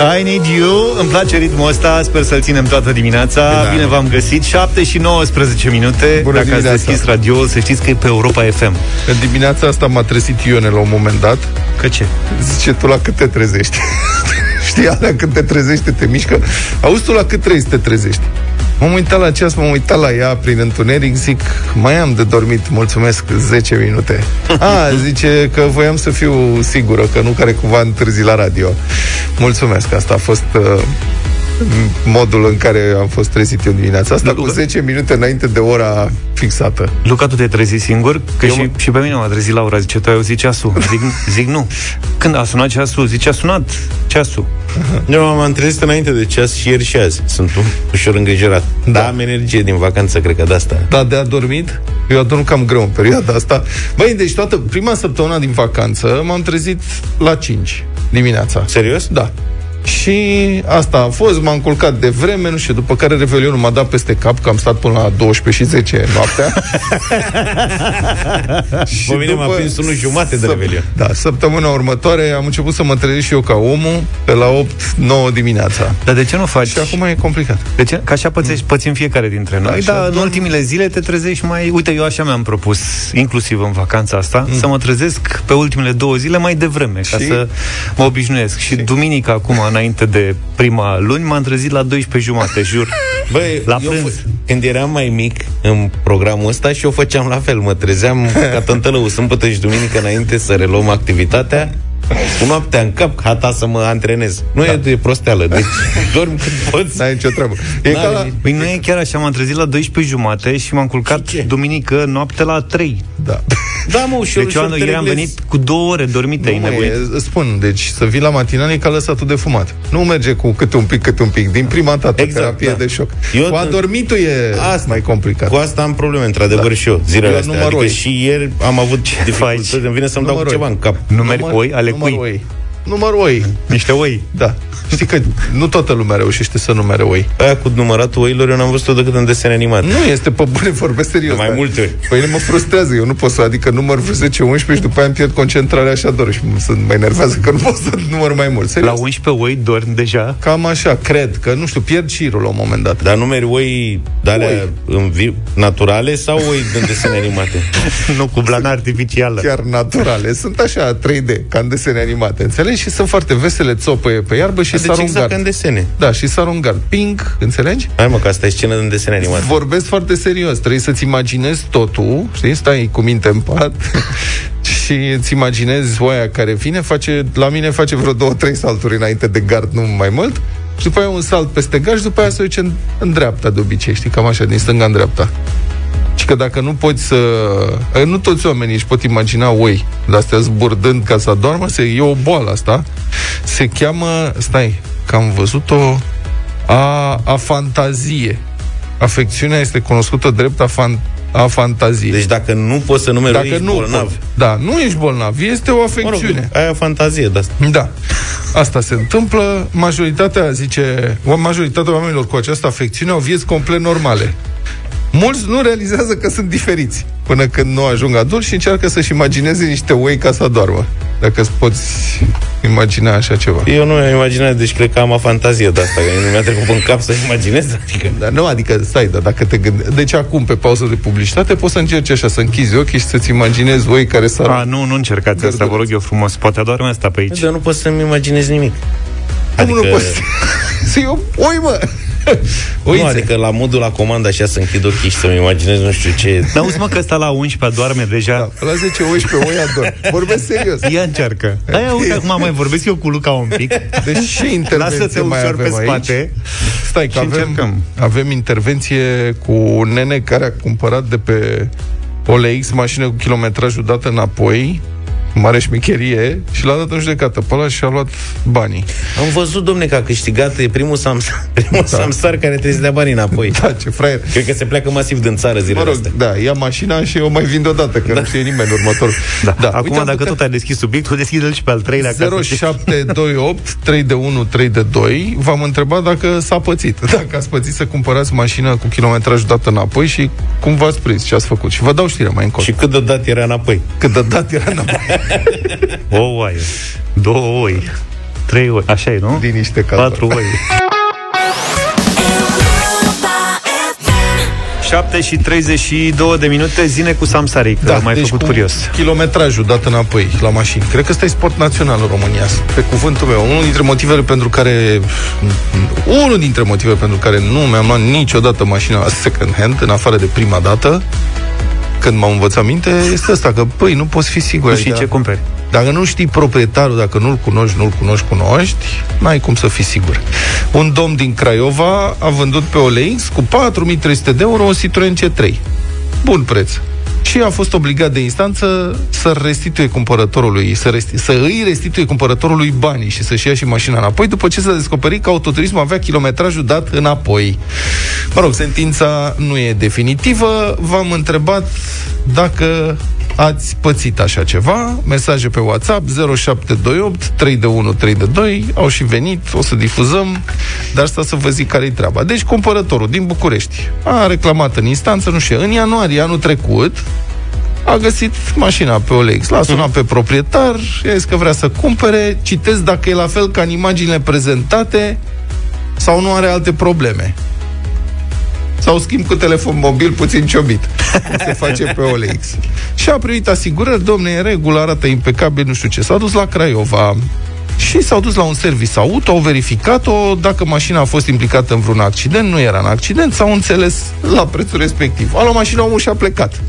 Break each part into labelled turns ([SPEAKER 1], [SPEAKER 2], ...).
[SPEAKER 1] I need you Îmi place ritmul ăsta, sper să-l ținem toată dimineața da. Bine v-am găsit 7 și 19 minute
[SPEAKER 2] Bună
[SPEAKER 1] Dacă
[SPEAKER 2] dimineața.
[SPEAKER 1] ați deschis radio Să știți că e pe Europa FM
[SPEAKER 2] În dimineața asta m-a trezit Ione la un moment dat
[SPEAKER 1] Că ce?
[SPEAKER 2] Zice, tu la cât te trezești? Știi, alea când te trezești, te mișcă Auzi tu la cât trebuie să te trezești? M-am uitat la ceas, m-am uitat la ea prin întuneric, zic, mai am de dormit, mulțumesc, 10 minute. A, zice că voiam să fiu sigură, că nu care cumva întârzi la radio. Mulțumesc, asta a fost uh, modul în care am fost trezit eu dimineața asta, cu 10 minute înainte de ora fixată.
[SPEAKER 1] Luca, tu te-ai trezit singur? Că
[SPEAKER 2] Eu
[SPEAKER 1] și,
[SPEAKER 2] mă-
[SPEAKER 1] și pe mine m-a trezit Laura Zice, tu ai auzit ceasul? Zic, zic nu Când a sunat ceasul? Zice, a sunat ceasul
[SPEAKER 3] Eu m-am trezit înainte de ceas și ieri și azi. Sunt un- ușor îngrijorat. Da. da, am energie din vacanță, cred că de asta.
[SPEAKER 2] Da, de adormit? Eu adorm cam greu în perioada asta. Băi, deci toată prima săptămână din vacanță m-am trezit la 5 dimineața.
[SPEAKER 3] Serios?
[SPEAKER 2] Da. Și asta a fost, m-am culcat de vreme, nu știu, după care Revelionul m-a dat peste cap, că am stat până la 12 și 10 noaptea.
[SPEAKER 3] Pe mine m-a prins unul jumate de
[SPEAKER 2] Săp-
[SPEAKER 3] Revelion.
[SPEAKER 2] Da, săptămâna următoare am început să mă trezesc și eu ca omul pe la 8-9 dimineața.
[SPEAKER 1] Dar de ce nu faci?
[SPEAKER 2] Și acum e complicat.
[SPEAKER 1] De ce? Că așa pățești, pățim fiecare dintre noi,
[SPEAKER 2] Așa,
[SPEAKER 1] dar în
[SPEAKER 2] doar-
[SPEAKER 1] ultimile zile te trezești mai... Uite, eu așa mi-am propus, inclusiv în vacanța asta, mm. să mă trezesc pe ultimele două zile mai devreme, ca
[SPEAKER 2] Și?
[SPEAKER 1] să mă obișnuiesc. Și duminica, acum, înainte de prima luni, m-am trezit la 12 jumate, jur.
[SPEAKER 3] Băi,
[SPEAKER 1] La
[SPEAKER 3] eu
[SPEAKER 1] prânz.
[SPEAKER 3] f- când eram mai mic în programul ăsta și eu făceam la fel, mă trezeam ca tântălău sâmbătă și duminică înainte să reluăm activitatea cu noaptea în cap, hata să mă antrenez. Nu da. e de prosteală, deci dorm cât poți.
[SPEAKER 2] N-ai nicio treabă. E
[SPEAKER 3] N-are
[SPEAKER 2] ca la...
[SPEAKER 3] nici-
[SPEAKER 1] Păi nu e chiar așa, m-am trezit la 12 jumate și m-am culcat
[SPEAKER 3] Și ce?
[SPEAKER 1] duminică noapte la 3.
[SPEAKER 2] Da.
[SPEAKER 3] Da, mă, ușor,
[SPEAKER 1] Deci eu,
[SPEAKER 3] ușor
[SPEAKER 1] eu
[SPEAKER 3] te
[SPEAKER 1] am
[SPEAKER 3] reglezi.
[SPEAKER 1] venit cu două ore dormite,
[SPEAKER 2] Nu, mă,
[SPEAKER 1] nevoie.
[SPEAKER 2] e, îți spun, deci să vii la matinal e ca lăsatul de fumat. Nu merge cu câte un pic, câte un pic. Din prima dată,
[SPEAKER 3] Exact,
[SPEAKER 2] terapie
[SPEAKER 3] da.
[SPEAKER 2] de șoc.
[SPEAKER 3] Eu-
[SPEAKER 2] cu adormitul e
[SPEAKER 3] Asta.
[SPEAKER 2] mai complicat.
[SPEAKER 3] Cu asta am probleme, într-adevăr,
[SPEAKER 2] Da.
[SPEAKER 3] și eu, zilele
[SPEAKER 2] Eu
[SPEAKER 3] astea.
[SPEAKER 2] număr
[SPEAKER 3] Adică
[SPEAKER 2] oi.
[SPEAKER 3] și ieri am avut dificultăți,
[SPEAKER 1] faci?
[SPEAKER 3] îmi vine să-mi dau cu
[SPEAKER 2] Număr
[SPEAKER 3] ceva
[SPEAKER 2] oi.
[SPEAKER 3] în cap.
[SPEAKER 1] Numeri
[SPEAKER 2] Număr-
[SPEAKER 1] oi, ale
[SPEAKER 2] număr
[SPEAKER 1] cui?
[SPEAKER 2] Oi. Număr oi.
[SPEAKER 1] Niște oi.
[SPEAKER 2] Da. Știi că nu toată lumea reușește să numere oi.
[SPEAKER 3] Aia cu număratul oilor eu n-am văzut-o decât în desene animate.
[SPEAKER 2] Nu, este pe bune, vorbesc serios.
[SPEAKER 3] Mai
[SPEAKER 2] dar-
[SPEAKER 3] multe ori.
[SPEAKER 2] Păi mă frustrează, eu nu pot să, adică număr vreo 10, 11 și după aia îmi pierd concentrarea așa doar și mă, mă enervează că nu pot să număr mai mult. Serios.
[SPEAKER 1] La 11 oi dormi deja?
[SPEAKER 2] Cam așa, cred, că nu știu, pierd șirul la un moment dat.
[SPEAKER 3] Dar numeri oi de-alea
[SPEAKER 2] Oi.
[SPEAKER 3] în vi- naturale sau oi din desene animate?
[SPEAKER 1] nu, cu blana artificială.
[SPEAKER 2] chiar naturale. Sunt așa 3D, ca în desene animate, înțelegi? Și sunt foarte vesele, țopăie pe iarbă și
[SPEAKER 3] Deci
[SPEAKER 2] sar un
[SPEAKER 3] exact
[SPEAKER 2] gard.
[SPEAKER 3] ca în desene.
[SPEAKER 2] Da, și sar un gard. Ping, înțelegi?
[SPEAKER 3] Hai mă, că asta e scenă din desene animate.
[SPEAKER 2] Vorbesc foarte serios. Trebuie să-ți imaginezi totul, știi? Stai cu minte în pat și îți imaginezi oaia care vine, face, la mine face vreo două, trei salturi înainte de gard, nu mai mult. Și după aia un salt peste gard și după aia se duce în, în dreapta de obicei, știi? Cam așa, din stânga în dreapta. Și că dacă nu poți să... eh, Nu toți oamenii își pot imagina oi de astea zburdând ca să adormă, se, e o boală asta. Se cheamă, stai, că am văzut-o, a, a fantazie. Afecțiunea este cunoscută drept a, fan, a fantazie.
[SPEAKER 3] Deci dacă nu poți să numeri oi,
[SPEAKER 2] dacă
[SPEAKER 3] ești
[SPEAKER 2] nu
[SPEAKER 3] bolnav.
[SPEAKER 2] pot, da, nu ești bolnav, este o
[SPEAKER 3] Mă rog,
[SPEAKER 2] afecțiune.
[SPEAKER 3] aia fantazie de asta.
[SPEAKER 2] Da. Asta se întâmplă. Majoritatea, zice, o- majoritatea oamenilor cu această afecțiune au vieți complet normale. Mulți nu realizează că sunt diferiți până când nu ajung adulți și încearcă să-și imagineze niște oi ca să doarmă. Dacă îți poți imagina așa ceva.
[SPEAKER 3] Eu nu mi-am imaginat, deci cred că am o fantazie de asta, că nu mi-a trecut în cap să imaginez. Adică,
[SPEAKER 2] Dar nu, adică, stai, dar dacă te gândești... Deci acum, pe pauză de publicitate, poți să încerci așa, să închizi ochii și să-ți imaginezi oi care s-ar...
[SPEAKER 1] A, nu, nu încercați asta, vă rog eu frumos. Poate adorme asta pe aici.
[SPEAKER 3] dar nu pot să-mi imaginez nimic.
[SPEAKER 2] Cum nu poți să iau oi, mă!
[SPEAKER 3] Nu,
[SPEAKER 2] Oițe.
[SPEAKER 3] adică la modul la comandă așa să închid ochii și să-mi imaginez nu știu ce...
[SPEAKER 1] Dar auzi, mă, că ăsta la 11 adorme deja.
[SPEAKER 2] Da, la 10-11 oi ador. Vorbesc serios.
[SPEAKER 1] Ia încearcă. Aia, uite, acum mai vorbesc eu cu Luca un pic.
[SPEAKER 2] Deci ce intervenție
[SPEAKER 1] Lasă-te
[SPEAKER 2] mai
[SPEAKER 1] ușor
[SPEAKER 2] avem
[SPEAKER 1] pe
[SPEAKER 2] aici?
[SPEAKER 1] spate.
[SPEAKER 2] Stai că
[SPEAKER 1] și
[SPEAKER 2] avem,
[SPEAKER 1] încercăm.
[SPEAKER 2] avem intervenție cu un nene care a cumpărat de pe OLX mașină cu kilometrajul dat înapoi, mare șmecherie, și l-a dat în judecată pe ăla și a luat banii.
[SPEAKER 3] Am văzut, domne, că a câștigat, e primul samsar, primul da. samsar care trebuie să dea banii înapoi.
[SPEAKER 2] Da, ce fraier.
[SPEAKER 3] Cred că se pleacă masiv din țară zilele
[SPEAKER 2] Mă rog,
[SPEAKER 3] astea.
[SPEAKER 2] da, ia mașina și o mai vinde odată, că da. nu știe nimeni următorul.
[SPEAKER 1] Da. da. Acum,
[SPEAKER 2] uite, am
[SPEAKER 1] dacă
[SPEAKER 2] putea-
[SPEAKER 1] tot ai deschis subiectul, deschide-l și pe al treilea. ca să știi.
[SPEAKER 2] 0728 3 de 1 3 de 2 V-am întrebat dacă s-a pățit Dacă ați pățit să cumpărați mașină cu kilometraj dat înapoi Și cum v-ați prins, ce ați făcut Și vă dau știrea mai încolo
[SPEAKER 3] Și cât de dat era înapoi.
[SPEAKER 2] Cât de dat era înapoi
[SPEAKER 1] O oaie. Două oi. Trei oi, așa e, nu?
[SPEAKER 2] Din niște cazuri.
[SPEAKER 1] Patru oi. 7 și 32 de minute, zine cu Samsari, că da, m-ai deci făcut curios.
[SPEAKER 2] kilometrajul dat înapoi la mașini. Cred că ăsta e sport național în România, pe cuvântul meu. Unul dintre motivele pentru care unul dintre motivele pentru care nu mi-am luat niciodată mașina la second hand, în afară de prima dată, când m-am învățat minte, este asta, că, păi, nu poți fi sigur.
[SPEAKER 1] Nu știi adică, ce cumperi.
[SPEAKER 2] Dacă nu știi proprietarul, dacă nu-l cunoști, nu-l cunoști, cunoști, n-ai cum să fii sigur. Un domn din Craiova a vândut pe OLX cu 4300 de euro un Citroen C3. Bun preț și a fost obligat de instanță să restituie cumpărătorului, să, resti, să îi restituie cumpărătorului banii și să-și ia și mașina înapoi, după ce s-a descoperit că autoturismul avea kilometrajul dat înapoi. Mă rog, sentința nu e definitivă. V-am întrebat dacă ați pățit așa ceva, mesaje pe WhatsApp 0728 3 de 1 3 de 2 au și venit, o să difuzăm, dar asta să vă zic care-i treaba. Deci cumpărătorul din București a reclamat în instanță, nu știu, în ianuarie anul trecut, a găsit mașina pe OLX, l-a sunat pe proprietar, i-a zis că vrea să cumpere, citesc dacă e la fel ca în imaginile prezentate sau nu are alte probleme sau schimb cu telefon mobil puțin ciobit. Cum se face pe OLX. Și a primit asigurări, domne, în regulă, arată impecabil, nu știu ce. S-a dus la Craiova, și s-au dus la un service auto, au verificat-o, dacă mașina a fost implicată în vreun accident, nu era în accident, s-au înțeles la prețul respectiv. A luat mașina omul și a plecat.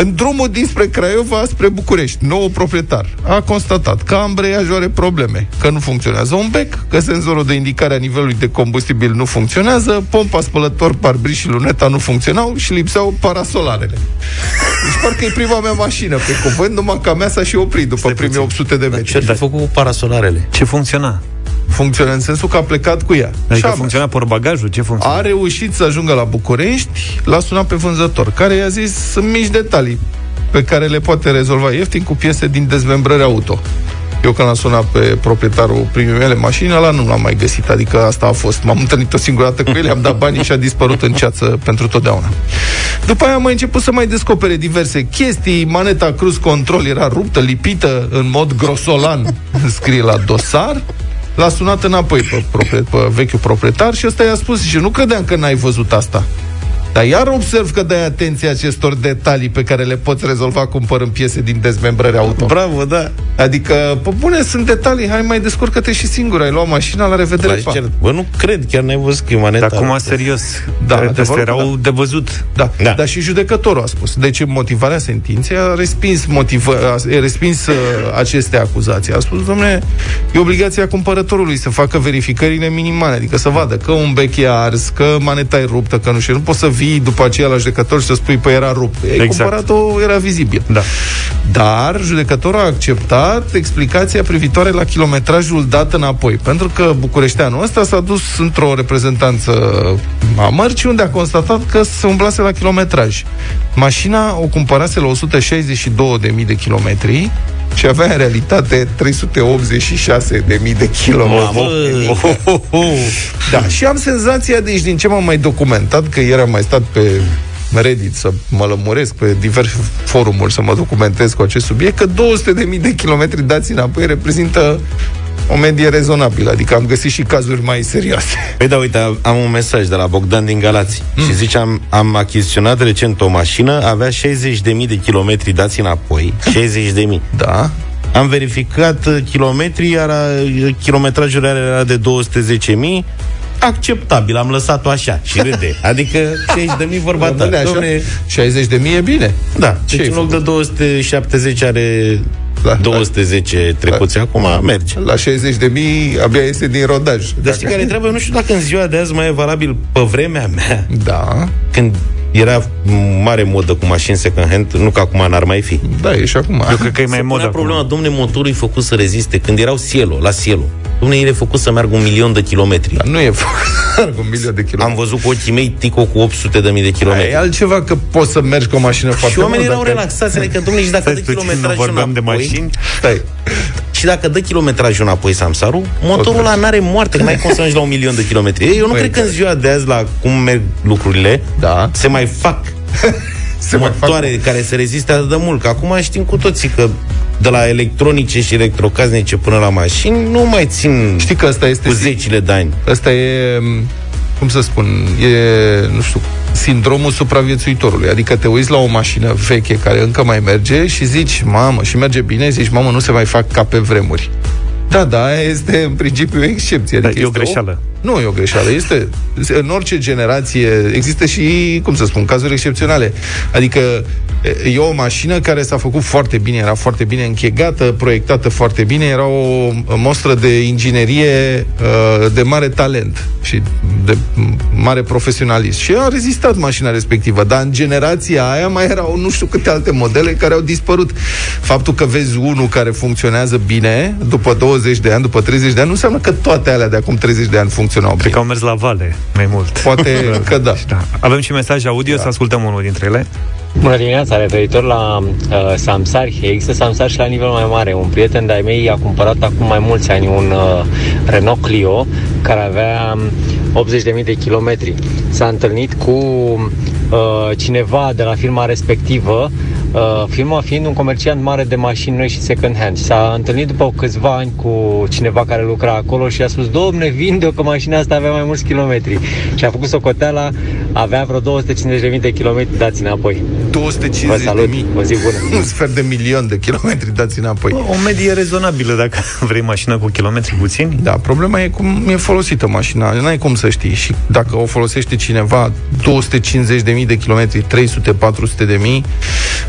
[SPEAKER 2] În drumul dinspre Craiova spre București, nou proprietar a constatat că ambreiajul are probleme, că nu funcționează un bec, că senzorul de indicare a nivelului de combustibil nu funcționează, pompa spălător, parbriz și luneta nu funcționau și lipseau parasolarele. Deci parcă e prima mea mașină, pe cuvânt, numai că a mea s-a și oprit după primii 800 de metri.
[SPEAKER 3] Ce a făcut cu parasolarele?
[SPEAKER 1] Ce funcționa?
[SPEAKER 2] Funcționa în sensul că a plecat cu ea.
[SPEAKER 1] Adică funcționa portbagajul? Ce funcționa?
[SPEAKER 2] A reușit să ajungă la București, l-a sunat pe vânzător, care i-a zis sunt mici detalii pe care le poate rezolva ieftin cu piese din dezmembrări auto. Eu când am sunat pe proprietarul primii mele mașini, ăla nu l-am mai găsit. Adică asta a fost. M-am întâlnit o singură dată cu el, am dat banii și a dispărut în ceață pentru totdeauna. După aia am mai început să mai descopere diverse chestii. Maneta cruise control era ruptă, lipită în mod grosolan, scrie la dosar. L-a sunat înapoi pe, pe, pe vechiul proprietar și ăsta i-a spus și nu credeam că n-ai văzut asta. Dar iar observ că dai atenție acestor detalii pe care le poți rezolva cumpărând piese din dezmembrări auto.
[SPEAKER 3] Bravo, da.
[SPEAKER 2] Adică, pă, bune, sunt detalii, hai mai descurcă-te și singur, ai luat mașina, la revedere, pa.
[SPEAKER 3] Cer... Bă, nu cred, chiar n-ai văzut că e maneta.
[SPEAKER 1] Dar acum, serios, da, astea erau da. de văzut.
[SPEAKER 2] Da. da, dar și judecătorul a spus. Deci, motivarea sentinței a respins, motivă, a respins uh, aceste acuzații. A spus, domnule, e obligația cumpărătorului să facă verificările minimale, adică să vadă că un bec e ars, că maneta e ruptă, că nu știu, nu poți să vii vii după aceea la judecător și să spui, păi era rupt. Ai exact. cumpărat-o, era vizibil.
[SPEAKER 1] Da.
[SPEAKER 2] Dar judecătorul a acceptat explicația privitoare la kilometrajul dat înapoi. Pentru că bucureșteanul ăsta s-a dus într-o reprezentanță a mărcii unde a constatat că se umblase la kilometraj. Mașina o cumpărase la 162.000 de kilometri și avea în realitate 386 de mii de kilometri. Oh, oh, oh, da, și am senzația, deci din ce m-am mai documentat, că ieri am mai stat pe Reddit să mă lămuresc pe diverse forumuri să mă documentez cu acest subiect, că 200 de mii de kilometri dați înapoi reprezintă o medie rezonabilă, adică am găsit și cazuri mai serioase.
[SPEAKER 3] Păi da, uite, am un mesaj de la Bogdan din Galați mm. și zice, am, am achiziționat recent o mașină, avea 60.000 de kilometri dați înapoi, 60.000.
[SPEAKER 2] Da.
[SPEAKER 3] Am verificat uh, kilometri, iar uh, kilometrajul era de 210.000, acceptabil, am lăsat-o așa și râde. Adică 60 de mii vorba ta.
[SPEAKER 2] Domne... 60 de mii e bine.
[SPEAKER 3] Da, deci în loc de 270 are la, 210 trecuți la, acum merge.
[SPEAKER 2] La 60 de mii abia este din rodaj.
[SPEAKER 3] Dar știi care trebuie? Nu știu dacă în ziua de azi mai e valabil pe vremea mea.
[SPEAKER 2] Da.
[SPEAKER 3] Când era mare modă cu mașini second hand, nu că acum n-ar mai fi.
[SPEAKER 2] Da, e și acum.
[SPEAKER 1] Eu cred că e mai modă
[SPEAKER 3] problema, domne, motorul e făcut să reziste. Când erau Cielo, la Cielo, domne, el e făcut să meargă un milion de kilometri.
[SPEAKER 2] Dar nu e făcut un milion de kilometri.
[SPEAKER 3] Am văzut cu ochii mei Tico cu 800 de mii de kilometri.
[SPEAKER 2] E altceva că poți să mergi cu o mașină foarte
[SPEAKER 3] Și oamenii erau relaxați, adică, domne, și dacă de kilometrajul înapoi... de mașini?
[SPEAKER 2] Stai.
[SPEAKER 3] Și dacă dă kilometrajul înapoi Samsaru, motorul ăla n-are moarte, că n-ai cum să la un milion de kilometri. Eu nu Băi, cred că în ziua de azi, la cum merg lucrurile,
[SPEAKER 2] da.
[SPEAKER 3] se mai fac se motoare fac... care se reziste atât de mult. Că acum știm cu toții că de la electronice și electrocasnice până la mașini, nu mai țin
[SPEAKER 2] Știi că asta este
[SPEAKER 3] cu zecile de ani.
[SPEAKER 2] Asta e, cum să spun, e, nu știu, sindromul supraviețuitorului. Adică te uiți la o mașină veche care încă mai merge și zici, mamă, și merge bine, zici, mamă, nu se mai fac ca pe vremuri. Da, da, aia este în principiu o excepție.
[SPEAKER 1] Da,
[SPEAKER 2] Adică
[SPEAKER 1] e o
[SPEAKER 2] este
[SPEAKER 1] greșeală.
[SPEAKER 2] Nu e o greșeală. Este, în orice generație există și, cum să spun, cazuri excepționale. Adică e o mașină care s-a făcut foarte bine, era foarte bine închegată, proiectată foarte bine, era o mostră de inginerie uh, de mare talent și de mare profesionalism. Și a rezistat mașina respectivă, dar în generația aia mai erau nu știu câte alte modele care au dispărut. Faptul că vezi unul care funcționează bine după 20 de ani, după 30 de ani, nu înseamnă că toate alea de acum 30 de ani funcționau
[SPEAKER 1] Cred
[SPEAKER 2] bine.
[SPEAKER 1] că au mers la vale mai mult.
[SPEAKER 2] Poate că da.
[SPEAKER 1] Da. Avem și mesaj audio, da. să ascultăm unul dintre ele.
[SPEAKER 4] Bună dimineața, referitor la uh, Samsari. Există Samsari și la nivel mai mare. Un prieten de-ai mei a cumpărat acum mai mulți ani un uh, Renault Clio care avea um, 80.000 de kilometri. S-a întâlnit cu uh, cineva de la firma respectivă Uh, firma fiind un comerciant mare de mașini noi și second hand. S-a întâlnit după câțiva ani cu cineva care lucra acolo și a spus, domne, vinde că mașina asta avea mai mulți kilometri. Și a făcut socoteala, avea vreo 250.000 de kilometri dați înapoi.
[SPEAKER 2] 250
[SPEAKER 4] Vă salut,
[SPEAKER 2] de mii.
[SPEAKER 4] o zi bună.
[SPEAKER 2] Un sfert de milion de kilometri dați înapoi.
[SPEAKER 1] O medie rezonabilă dacă vrei mașină cu kilometri puțini.
[SPEAKER 2] Da, problema e cum e folosită mașina. N-ai cum să știi. Și dacă o folosește cineva 250.000 de kilometri, 300-400 de mii,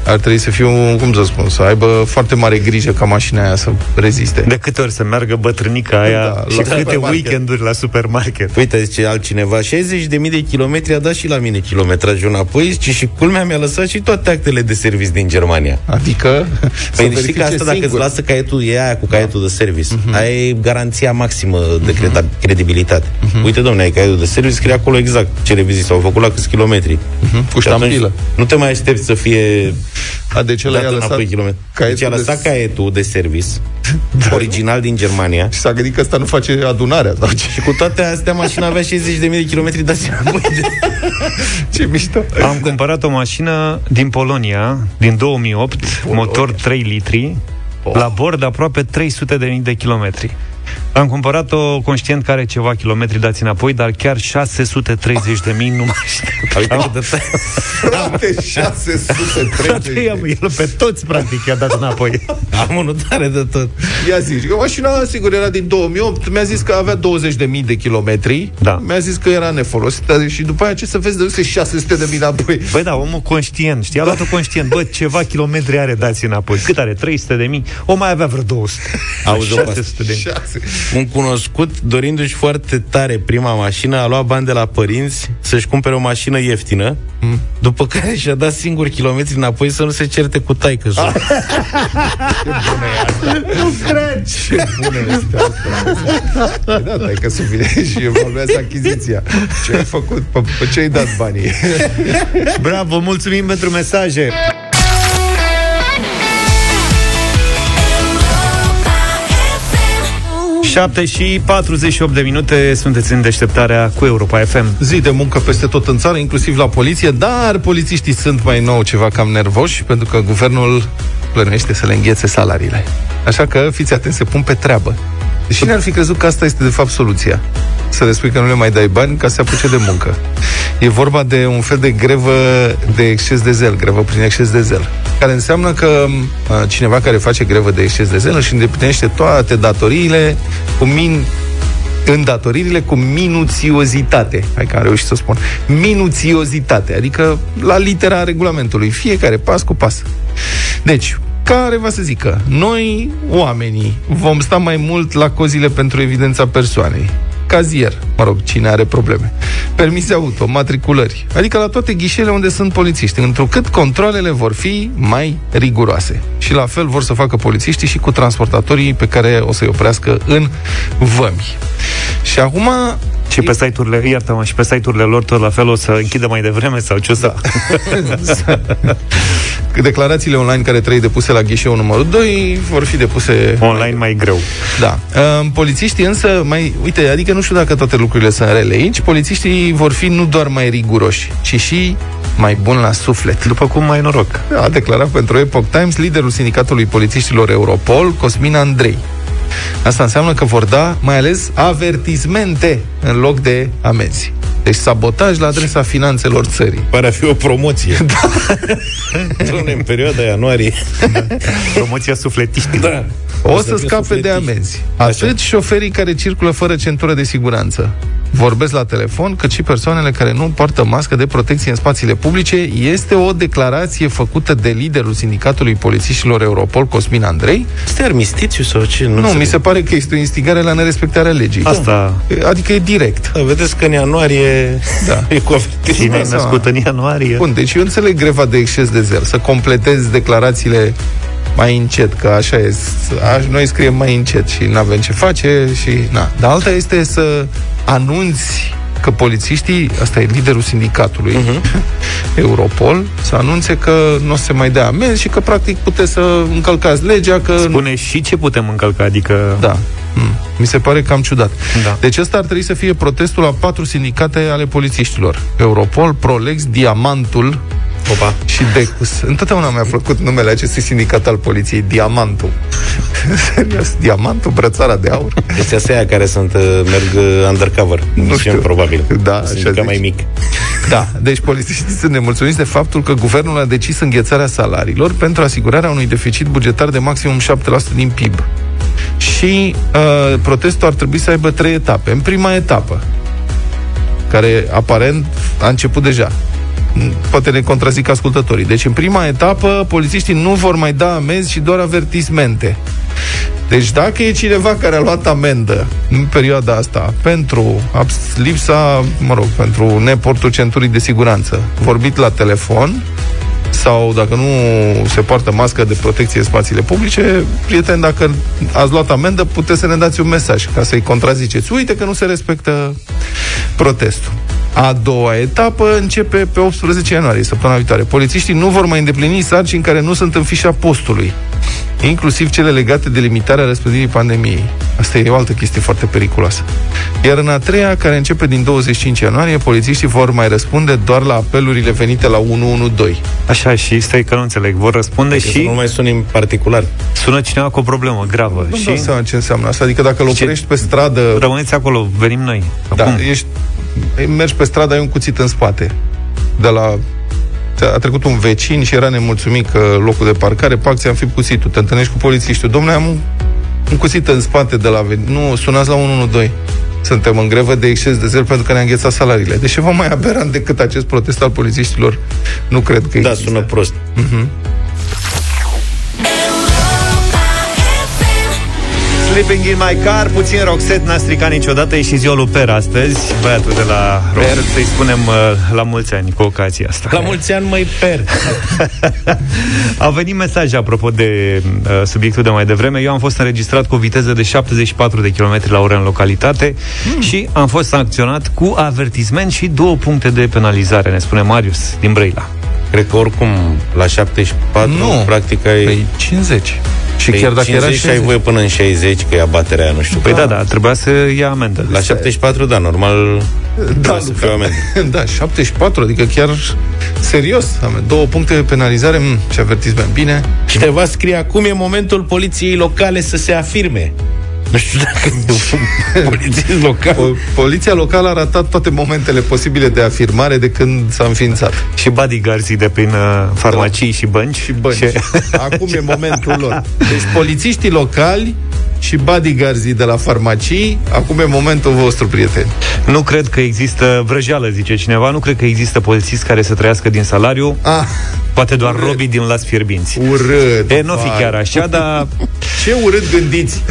[SPEAKER 2] ar trebui să fie un, cum să spun, să aibă foarte mare grijă ca mașina aia să reziste.
[SPEAKER 1] De câte ori să meargă bătrânica aia
[SPEAKER 2] Da,
[SPEAKER 1] da,
[SPEAKER 2] la
[SPEAKER 1] și câte
[SPEAKER 2] supermarket.
[SPEAKER 1] weekenduri la supermarket.
[SPEAKER 3] Uite, zice altcineva, 60.000 de kilometri a dat și la mine kilometrajul înapoi, zice, și culmea mi-a lăsat și toate actele de service din Germania.
[SPEAKER 2] Adică, să
[SPEAKER 3] Păi știi
[SPEAKER 2] verifice
[SPEAKER 3] că asta dacă îți
[SPEAKER 2] singur.
[SPEAKER 3] lasă caietul, e aia cu caietul de service. Uh-huh. Ai garanția maximă de creda- credibilitate. Uh-huh. Uite, domnule, ai caietul de service, scrie acolo exact ce revizii s-au făcut la câți kilometri.
[SPEAKER 2] Mhm, Cu
[SPEAKER 3] Și atunci
[SPEAKER 2] ștampilă.
[SPEAKER 3] Nu te mai aștepți să fie
[SPEAKER 2] A, de ce
[SPEAKER 3] dat
[SPEAKER 2] l-a lăsat
[SPEAKER 3] înapoi kilometri. Deci
[SPEAKER 2] caietul
[SPEAKER 3] a lăsat
[SPEAKER 2] de...
[SPEAKER 3] caietul de service, original din Germania,
[SPEAKER 2] Și s-a gândit că ăsta nu face adunarea sau ce,
[SPEAKER 3] și cu toate astea mașina avea 60.000 de kilometri dați înapoi.
[SPEAKER 2] ce mișto.
[SPEAKER 1] Am cumpărat o mașină din Polonia, din 2008, motor 3 litri, la bord aproape 300 de mii de kilometri. Am cumpărat-o conștient că are ceva kilometri dați înapoi, dar chiar 630 de mii nu mă aștept.
[SPEAKER 3] Uite cât de tare.
[SPEAKER 2] Frate, 630 de
[SPEAKER 1] El pe toți, practic, i-a dat înapoi.
[SPEAKER 3] Am unul tare de tot.
[SPEAKER 2] Ia zici, că mașina, sigur, era din 2008, mi-a zis că avea 20.000 de kilometri,
[SPEAKER 1] Da.
[SPEAKER 2] mi-a zis că era nefolosită și după aia ce să vezi, de 600 de mii înapoi.
[SPEAKER 1] Băi, da, omul conștient, știi, a luat-o conștient. Bă, ceva kilometri are dați înapoi. Cât are? 300 de mii? O mai avea vreo 200.
[SPEAKER 3] Auzi, o
[SPEAKER 1] 600 de mii.
[SPEAKER 2] Șase.
[SPEAKER 3] Un cunoscut, dorindu-și foarte tare prima mașină, a luat bani de la părinți să-și cumpere o mașină ieftină, mm. după care și-a dat singur kilometri înapoi să nu se certe cu taică
[SPEAKER 2] Ah.
[SPEAKER 1] Nu cred!
[SPEAKER 2] Ce bună este asta. Păi Da, dai că să vine și evaluează achiziția. Ce ai făcut? Pe, pe ce ai dat banii?
[SPEAKER 1] Bravo, mulțumim pentru mesaje! 7 și 48 de minute sunteți în deșteptarea cu Europa FM.
[SPEAKER 2] Zi de muncă peste tot în țară, inclusiv la poliție, dar polițiștii sunt mai nou ceva cam nervoși, pentru că guvernul plănuiește să le înghețe salariile. Așa că fiți atenți, se pun pe treabă. Și ne-ar fi crezut că asta este de fapt soluția. Să le spui că nu le mai dai bani ca să se apuce de muncă. E vorba de un fel de grevă de exces de zel, grevă prin exces de zel, care înseamnă că uh, cineva care face grevă de exces de zel își îndeplinește toate datoriile cu min îndatoririle cu minuțiozitate. Hai că am reușit să spun. Minuțiozitate, adică la litera regulamentului. Fiecare pas cu pas. Deci, care va să zică, noi, oamenii, vom sta mai mult la cozile pentru evidența persoanei. Cazier, mă rog, cine are probleme. Permise auto, matriculări, adică la toate ghișele unde sunt polițiști, întrucât controlele vor fi mai riguroase. Și la fel vor să facă polițiștii și cu transportatorii pe care o să-i oprească în vămi. Și acum
[SPEAKER 1] Și pe site-urile, iartă-mă, și pe site-urile lor tot la fel o să închidă mai devreme sau ce o să...
[SPEAKER 2] declarațiile online care trebuie depuse la ghișeul numărul 2 vor fi depuse
[SPEAKER 1] Online mai greu.
[SPEAKER 2] Da. Um, polițiștii însă, mai, uite, adică nu știu dacă toate lucrurile sunt rele aici, polițiștii vor fi nu doar mai riguroși, ci și mai bun la suflet.
[SPEAKER 1] După cum mai noroc.
[SPEAKER 2] A declarat pentru Epoch Times liderul sindicatului polițiștilor Europol, Cosmin Andrei. Asta înseamnă că vor da mai ales avertismente în loc de amenzi. Deci sabotaj la adresa finanțelor țării.
[SPEAKER 3] Pare a fi o promoție. Da. Dom'le, în perioada ianuarie.
[SPEAKER 1] Da. Promoția sufletiștilor.
[SPEAKER 3] Da.
[SPEAKER 2] O să scape de amenzi.
[SPEAKER 3] Așa.
[SPEAKER 2] Atât șoferii care circulă fără centură de siguranță vorbesc la telefon, cât și persoanele care nu poartă mască de protecție în spațiile publice. Este o declarație făcută de liderul sindicatului polițiștilor Europol, Cosmin Andrei.
[SPEAKER 3] Este armistițiu sau ce?
[SPEAKER 2] Nu,
[SPEAKER 3] înțeleg.
[SPEAKER 2] mi se pare că este o instigare la nerespectarea legii.
[SPEAKER 1] Asta
[SPEAKER 2] Adică e direct.
[SPEAKER 3] Da, vedeți că în ianuarie
[SPEAKER 2] Da.
[SPEAKER 3] e cu avertisment.
[SPEAKER 1] Cine ai
[SPEAKER 2] seama.
[SPEAKER 1] născut în ianuarie?
[SPEAKER 2] Bun, deci eu înțeleg greva de exces de zel, să completezi declarațiile mai încet, că așa e. Aș, noi scriem mai încet și nu avem ce face și na. Dar alta este să anunți că polițiștii, asta e liderul sindicatului uh-huh. Europol, să anunțe că nu o să se mai dea amenzi și că practic puteți să încălcați legea, că
[SPEAKER 1] Spune și ce putem încălca, adică...
[SPEAKER 2] da. Mm. Mi se pare cam ciudat.
[SPEAKER 1] Da.
[SPEAKER 2] Deci ăsta ar trebui să fie protestul a patru sindicate ale polițiștilor. Europol, Prolex, Diamantul
[SPEAKER 3] Opa.
[SPEAKER 2] și Decus. Întotdeauna mi-a plăcut numele acestui sindicat al poliției, Diamantul. Serios, Diamantul, brățara de aur.
[SPEAKER 3] Este astea aia care sunt, uh, merg uh, undercover. Nu
[SPEAKER 2] știu.
[SPEAKER 3] probabil.
[SPEAKER 2] Da, așa
[SPEAKER 3] Sindicat
[SPEAKER 2] zici.
[SPEAKER 3] mai mic.
[SPEAKER 2] Da, deci polițiștii sunt nemulțumiți de faptul că guvernul a decis înghețarea salariilor pentru asigurarea unui deficit bugetar de maximum 7% din PIB. Și uh, protestul ar trebui să aibă trei etape. În prima etapă, care aparent a început deja, poate ne contrazic ascultătorii. Deci, în prima etapă, polițiștii nu vor mai da amenzi și doar avertismente. Deci dacă e cineva care a luat amendă în perioada asta pentru abs- lipsa, mă rog, pentru neportul centurii de siguranță, vorbit la telefon sau dacă nu se poartă mască de protecție în spațiile publice, prieten, dacă ați luat amendă, puteți să ne dați un mesaj ca să-i contraziceți. Uite că nu se respectă protestul. A doua etapă începe pe 18 ianuarie, săptămâna viitoare. Polițiștii nu vor mai îndeplini sarcini care nu sunt în fișa postului, inclusiv cele legate de limitarea răspândirii pandemiei. Asta e o altă chestie foarte periculoasă. Iar în a treia, care începe din 25 ianuarie, polițiștii vor mai răspunde doar la apelurile venite la 112.
[SPEAKER 1] Așa, și stai că nu înțeleg. Vor răspunde
[SPEAKER 3] Adică să
[SPEAKER 1] și
[SPEAKER 3] nu mai suni în particular.
[SPEAKER 1] sună cineva cu o problemă gravă.
[SPEAKER 2] Nu
[SPEAKER 1] și
[SPEAKER 2] dau seama ce înseamnă asta. Adică dacă îl
[SPEAKER 1] Ce-
[SPEAKER 2] oprești pe stradă,
[SPEAKER 1] rămâneți acolo, venim noi.
[SPEAKER 2] da,
[SPEAKER 1] Acum,
[SPEAKER 2] ești, mergi pe stradă, ai un cuțit în spate. De la a trecut un vecin și era nemulțumit că locul de parcare, pac, ți-am fi cuțitul. Te întâlnești cu polițiștiul. Domnule, am un, un cuțit în spate de la... ve- Nu, sunați la 112. Suntem în grevă de exces de zel pentru că ne-a înghețat salariile. Deci ceva mai aberant decât acest protest al polițiștilor, nu cred că
[SPEAKER 3] Da,
[SPEAKER 2] există.
[SPEAKER 3] sună prost.
[SPEAKER 1] Sleeping in my car, puțin Roxette n-a stricat niciodată, e și ziua lui Per astăzi, băiatul de la Roxette, să-i spunem uh, la mulți ani cu ocazia asta.
[SPEAKER 3] La mulți ani mai per.
[SPEAKER 1] A venit mesaj apropo de uh, subiectul de mai devreme. Eu am fost înregistrat cu o viteză de 74 de km la oră în localitate mm. și am fost sancționat cu avertisment și două puncte de penalizare, ne spune Marius din Brăila.
[SPEAKER 3] Cred că oricum la 74
[SPEAKER 2] Nu.
[SPEAKER 3] practic ai...
[SPEAKER 2] Păi 50. Și
[SPEAKER 3] Păi
[SPEAKER 2] chiar dacă
[SPEAKER 3] 50
[SPEAKER 2] era
[SPEAKER 3] și ai
[SPEAKER 2] 60.
[SPEAKER 3] voie până în 60, că e abaterea aia, nu știu.
[SPEAKER 1] Păi da, da, trebuia să ia amendă.
[SPEAKER 3] La 74, da, normal
[SPEAKER 2] Da,
[SPEAKER 3] da, să fie o amendă.
[SPEAKER 2] da, 74, adică chiar serios. Am două puncte de penalizare mm, și avertisment. Bine.
[SPEAKER 3] Cineva scrie, acum e momentul poliției locale să se afirme. Nu știu dacă e un polițist local.
[SPEAKER 2] Po- Poliția locală a ratat toate momentele posibile de afirmare de când s-a înființat.
[SPEAKER 1] Și bodyguards de prin uh, farmacii și bănci.
[SPEAKER 2] Și bănci. Acum e momentul lor. Deci polițiștii locali și bodyguards de la farmacii, acum e momentul vostru, prieteni.
[SPEAKER 1] Nu cred că există vrăjeală, zice cineva, nu cred că există polițist care să trăiască din salariu,
[SPEAKER 2] Ah,
[SPEAKER 1] poate doar robii din las fierbinți.
[SPEAKER 2] urât.
[SPEAKER 1] E, nu fi
[SPEAKER 2] vai.
[SPEAKER 1] chiar așa, dar
[SPEAKER 2] Ce urât gândiți.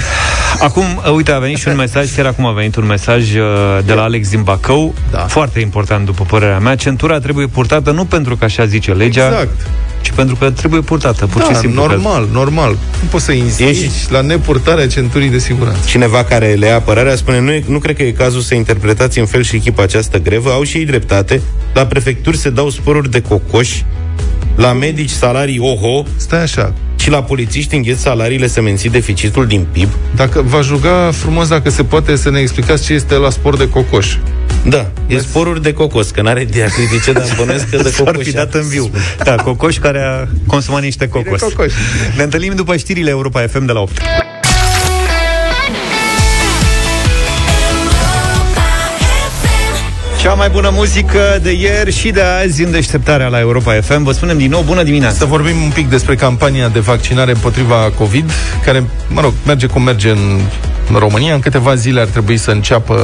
[SPEAKER 1] acum, uh, uite, a venit și un mesaj, chiar acum a venit un mesaj uh, de la Alex din Bacău,
[SPEAKER 2] Da.
[SPEAKER 1] foarte important după părerea mea, centura trebuie purtată nu pentru că așa zice legea,
[SPEAKER 2] Exact.
[SPEAKER 1] Ci pentru că trebuie purtată, pur și
[SPEAKER 2] Da,
[SPEAKER 1] simplu. că-
[SPEAKER 2] normal, normal. Nu poți să insisti
[SPEAKER 3] Ești-
[SPEAKER 2] la nepurtarea centurii de siguranță.
[SPEAKER 3] Cineva care le ia apărarea spune nu, e- nu cred că e cazul să interpretați în fel și chip această grevă, au și ei dreptate, la prefecturi se dau sporuri de cocoși, la medici salarii oho,
[SPEAKER 2] Stai așa.
[SPEAKER 3] Ce Și la polițiști îngheț salariile să menții deficitul din PIB?
[SPEAKER 2] Dacă v-aș ruga frumos dacă se poate să ne explicați ce este la spor de cocoș.
[SPEAKER 3] Da, e sporuri de cocos, că n-are diacritice, dar bănuiesc că de
[SPEAKER 1] S-ar
[SPEAKER 3] cocoș.
[SPEAKER 1] fi dat în viu. Da, cocoș care a consumat niște cocos.
[SPEAKER 2] cocoș.
[SPEAKER 1] Ne întâlnim după știrile Europa FM de la 8. Cea mai bună muzică de ieri și de azi în deșteptarea la Europa FM. Vă spunem din nou bună dimineața.
[SPEAKER 2] Să vorbim un pic despre campania de vaccinare împotriva COVID, care, mă rog, merge cum merge în România. În câteva zile ar trebui să înceapă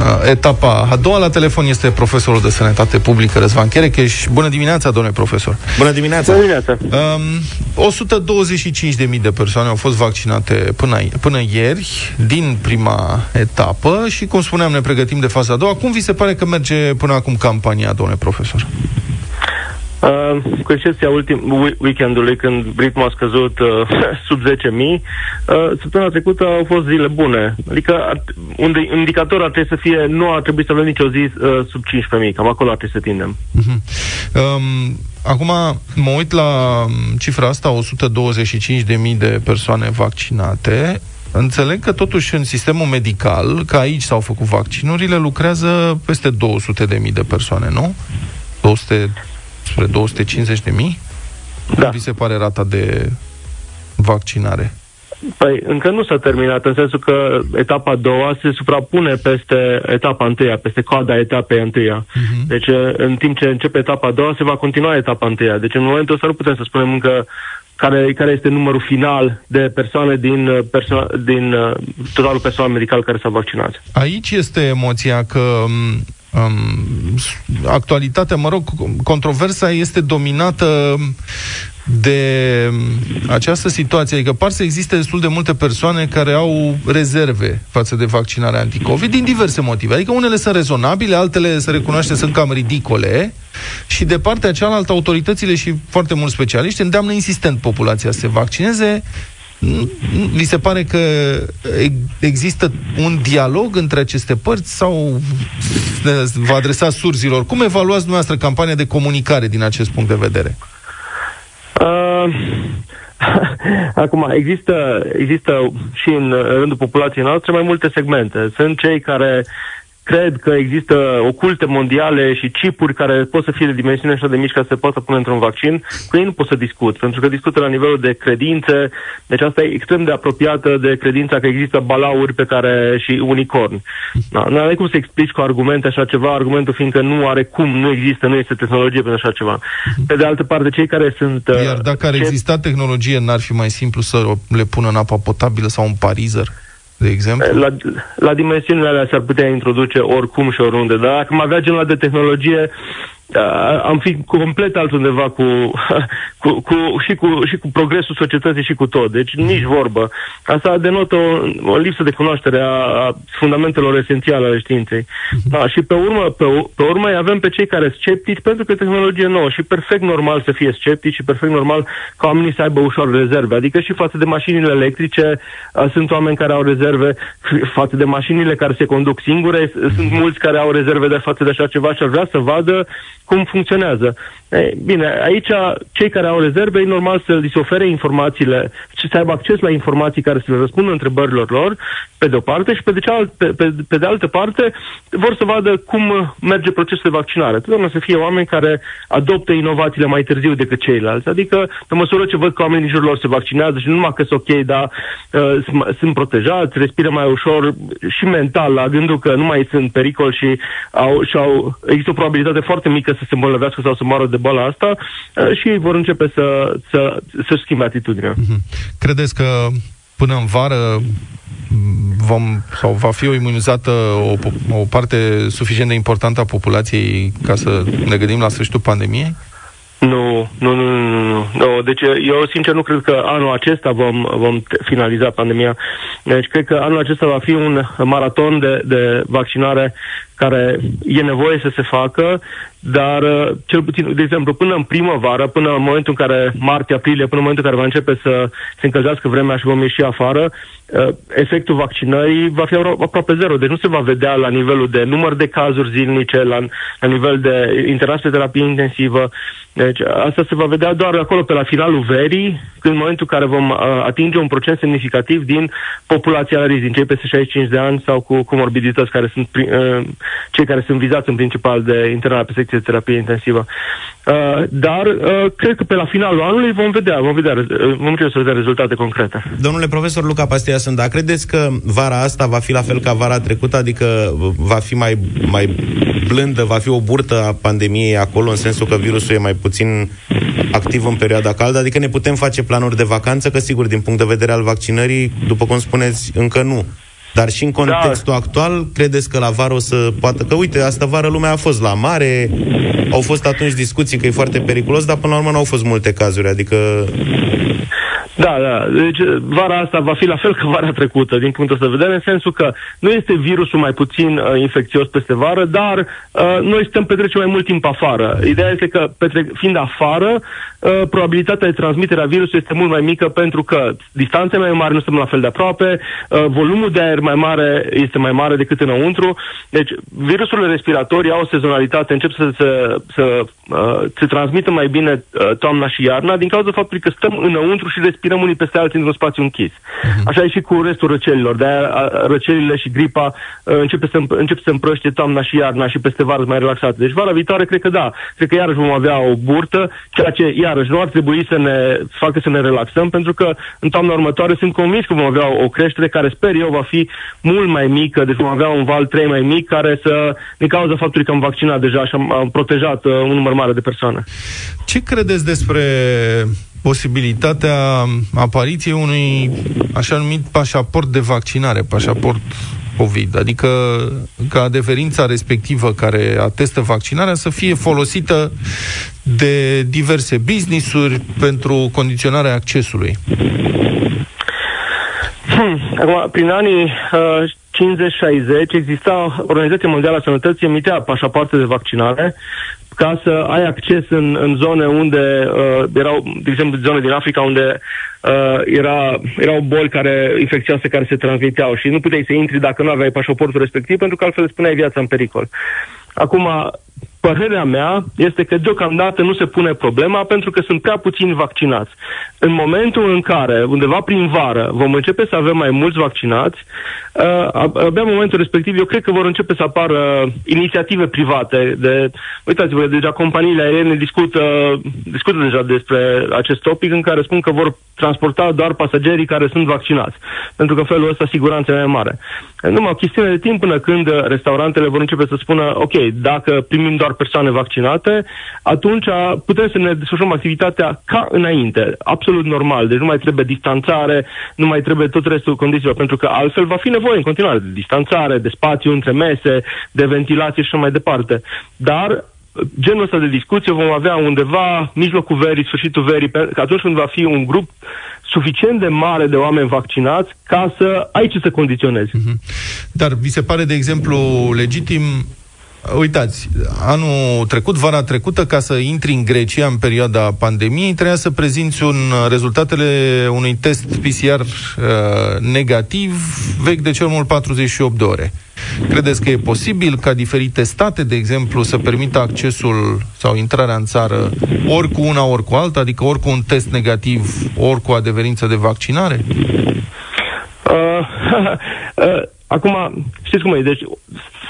[SPEAKER 2] uh, etapa a doua. La telefon este profesorul de sănătate publică Răzvan Cherecheș. Bună dimineața, domnule profesor.
[SPEAKER 3] Bună dimineața!
[SPEAKER 5] Bună dimineața.
[SPEAKER 2] Um, 125.000 de persoane au fost vaccinate până, până ieri din prima etapă și, cum spuneam, ne pregătim de faza a doua. Cum vi se pare că merge până acum campania, domnule profesor?
[SPEAKER 5] Uh, cu excepția ultim wi- weekendului, când ritmul a scăzut uh, sub 10.000, uh, săptămâna trecută au fost zile bune. Adică ar, un de- indicator ar trebui să fie, nu ar trebui să avem nicio zi uh, sub 15.000, cam acolo ar trebui să tindem.
[SPEAKER 2] Um, acum mă uit la um, cifra asta, 125.000 de persoane vaccinate. Înțeleg că totuși în sistemul medical, că aici s-au făcut vaccinurile, lucrează peste 200.000 de persoane, nu? 200, spre 250.000?
[SPEAKER 5] Da.
[SPEAKER 2] Cum vi se pare rata de vaccinare?
[SPEAKER 5] Păi, încă nu s-a terminat, în sensul că etapa a doua se suprapune peste etapa întâia, peste coada etapei întâia. Uh-huh. Deci, în timp ce începe etapa a doua, se va continua etapa întâia. Deci, în momentul ăsta nu putem să spunem încă care, care este numărul final de persoane din, uh, perso- din uh, totalul personal medical care s-a vaccinat.
[SPEAKER 2] Aici este emoția că um, um, actualitatea, mă rog, controversa este dominată de această situație. Adică par să existe destul de multe persoane care au rezerve față de vaccinarea anticovid din diverse motive. Adică unele sunt rezonabile, altele se recunoaște sunt cam ridicole și de partea cealaltă autoritățile și foarte mulți specialiști îndeamnă insistent populația să se vaccineze vi se pare că există un dialog între aceste părți sau vă adresați surzilor? Cum evaluați dumneavoastră campania de comunicare din acest punct de vedere?
[SPEAKER 5] Uh, Acum, există, există și în rândul populației noastre mai multe segmente. Sunt cei care cred că există oculte mondiale și chipuri care pot să fie de dimensiune așa de mici ca să se poată pune într-un vaccin, cu ei nu pot să discut, pentru că discută la nivelul de credințe, deci asta e extrem de apropiată de credința că există balauri pe care și unicorni. Da, nu are cum să explici cu argumente așa ceva, argumentul fiindcă nu are cum, nu există, nu este tehnologie pentru așa ceva. Pe de altă parte, cei care sunt... uh,
[SPEAKER 2] Iar dacă ar
[SPEAKER 5] ce-
[SPEAKER 2] exista tehnologie, n-ar fi mai simplu să le pună în apă potabilă sau un parizer, de exemplu?
[SPEAKER 5] La, la dimensiunile alea s-ar putea introduce oricum și oriunde, dar dacă am avea genul ăla de tehnologie, uh, am fi complet altundeva cu, cu, cu, și, cu, și cu progresul societății și cu tot. Deci nici vorbă. Asta denotă o, o lipsă de cunoaștere a, a fundamentelor esențiale ale științei. Da, și pe urmă, pe, u- pe urmă îi avem pe cei care sunt sceptici pentru că e tehnologie nouă și perfect normal să fie sceptici și perfect normal ca oamenii să aibă ușor rezerve. Adică și față de mașinile electrice uh, sunt oameni care au rezerve, f- față de mașinile care se conduc singure, s- sunt mulți care au rezerve de față de așa ceva și ar vrea să vadă cum funcționează. Ei, bine, aici cei care au rezerve e normal să li se ofere informațiile și să aibă acces la informații care să le răspundă întrebărilor lor, pe de o parte, și pe de, cealaltă, pe, pe, pe de altă parte vor să vadă cum merge procesul de vaccinare. Totdeauna să fie oameni care adoptă inovațiile mai târziu decât ceilalți. Adică, pe măsură ce văd că oamenii din jurul lor se vaccinează și nu numai că sunt ok, dar uh, sunt, sunt protejați, respiră mai ușor și mental la gândul că nu mai sunt pericol și, au, și au, există o probabilitate foarte mică să se îmbolnăvească sau să moară de boala asta uh, și ei vor începe să, să, să schimbe atitudinea.
[SPEAKER 2] Credeți că până în vară m, vom, sau va fi o imunizată o, po- o parte suficient de importantă a populației ca să ne gândim la sfârșitul pandemiei?
[SPEAKER 5] Nu, nu, nu, nu, nu, nu. Deci eu sincer nu cred că anul acesta vom, vom te- finaliza pandemia. Deci cred că anul acesta va fi un maraton de, de vaccinare care e nevoie să se facă, dar uh, cel puțin, de exemplu, până în primăvară, până în momentul în care martie-aprilie, până în momentul în care va începe să se încălzească vremea și vom ieși afară, uh, efectul vaccinării va fi aproape zero. Deci nu se va vedea la nivelul de număr de cazuri zilnice, la, la nivel de internați pe terapie intensivă. Deci asta se va vedea doar acolo pe la finalul verii, în momentul în care vom uh, atinge un procent semnificativ din populația la risc, din cei peste 65 de ani sau cu comorbidități, care sunt uh, cei care sunt vizați în principal de internarea pe secție de terapie intensivă. Uh, dar uh, cred că pe la finalul anului vom vedea, vom vedea, uh, vom încerca să vedem rezultate concrete.
[SPEAKER 3] Domnule profesor Luca Pastia sunt, dar credeți că vara asta va fi la fel ca vara trecută, adică va fi mai, mai blândă, va fi o burtă a pandemiei acolo, în sensul că virusul e mai puțin activ în perioada caldă, adică ne putem face planuri de vacanță, că sigur, din punct de vedere al vaccinării, după cum spuneți, încă nu. Dar și în contextul da. actual, credeți că la vară o să poată... Că uite, asta vară lumea a fost la mare, au fost atunci discuții că e foarte periculos, dar până la urmă nu au fost multe cazuri, adică...
[SPEAKER 5] Da, da. Deci vara asta va fi la fel ca vara trecută, din punctul ăsta de vedere, în sensul că nu este virusul mai puțin uh, infecțios peste vară, dar uh, noi stăm petrece mai mult timp afară. Ideea este că, petre- fiind afară, uh, probabilitatea de transmitere a virusului este mult mai mică pentru că distanțe mai mari nu sunt la fel de aproape, uh, volumul de aer mai mare este mai mare decât înăuntru. Deci, virusurile respiratorii au o sezonalitate, încep să, să, să uh, se transmită mai bine uh, toamna și iarna din cauza faptului că stăm înăuntru și respirăm respirăm unii peste alții într-un spațiu închis. Uh-huh. Așa e și cu restul răcelilor. De-aia răcelile și gripa uh, începe să, începe să împrăște toamna și iarna și peste vară mai relaxate. Deci vara viitoare cred că da. Cred că iarăși vom avea o burtă, ceea ce iarăși nu ar trebui să ne facă să ne relaxăm, pentru că în toamna următoare sunt convins că vom avea o creștere care sper eu va fi mult mai mică, deci vom avea un val 3 mai mic care să, din cauza faptului că am vaccinat deja și am, am protejat uh, un număr mare de persoane.
[SPEAKER 2] Ce credeți despre posibilitatea apariției unui așa numit pașaport de vaccinare, pașaport COVID, adică ca adeverința respectivă care atestă vaccinarea să fie folosită de diverse business-uri pentru condiționarea accesului.
[SPEAKER 5] Hmm. Acum, prin anii uh, 50-60 exista Organizația Mondială a Sănătății emitea pașapoarte de vaccinare ca să ai acces în, în zone unde uh, erau, de exemplu, zone din Africa unde uh, era, erau boli care, infecțioase care se transmiteau și nu puteai să intri dacă nu aveai pașaportul respectiv, pentru că altfel spuneai viața în pericol. Acum, Părerea mea este că deocamdată nu se pune problema pentru că sunt prea puțini vaccinați. În momentul în care, undeva prin vară, vom începe să avem mai mulți vaccinați, uh, abia în momentul respectiv, eu cred că vor începe să apară inițiative private. De, uitați-vă, deja companiile aeriene discută, discută deja despre acest topic în care spun că vor transporta doar pasagerii care sunt vaccinați. Pentru că în felul ăsta siguranța e mai mare. Numai o chestiune de timp până când restaurantele vor începe să spună, ok, dacă primim doar persoane vaccinate, atunci putem să ne desfășurăm activitatea ca înainte, absolut normal. Deci nu mai trebuie distanțare, nu mai trebuie tot restul condițiilor, pentru că altfel va fi nevoie în continuare de distanțare, de spațiu între mese, de ventilație și așa mai departe. Dar genul ăsta de discuție vom avea undeva mijlocul verii, sfârșitul verii, că atunci când va fi un grup suficient de mare de oameni vaccinați ca să ai ce să condiționezi. Mm-hmm.
[SPEAKER 2] Dar vi se pare, de exemplu, legitim Uitați, anul trecut, vara trecută, ca să intri în Grecia în perioada pandemiei, trebuia să prezinți un, rezultatele unui test PCR uh, negativ vechi de cel mult 48 de ore. Credeți că e posibil ca diferite state, de exemplu, să permită accesul sau intrarea în țară ori cu una, ori cu alta, adică ori cu un test negativ, ori cu adeverință de vaccinare? Uh,
[SPEAKER 5] uh, acum, știți cum e, deci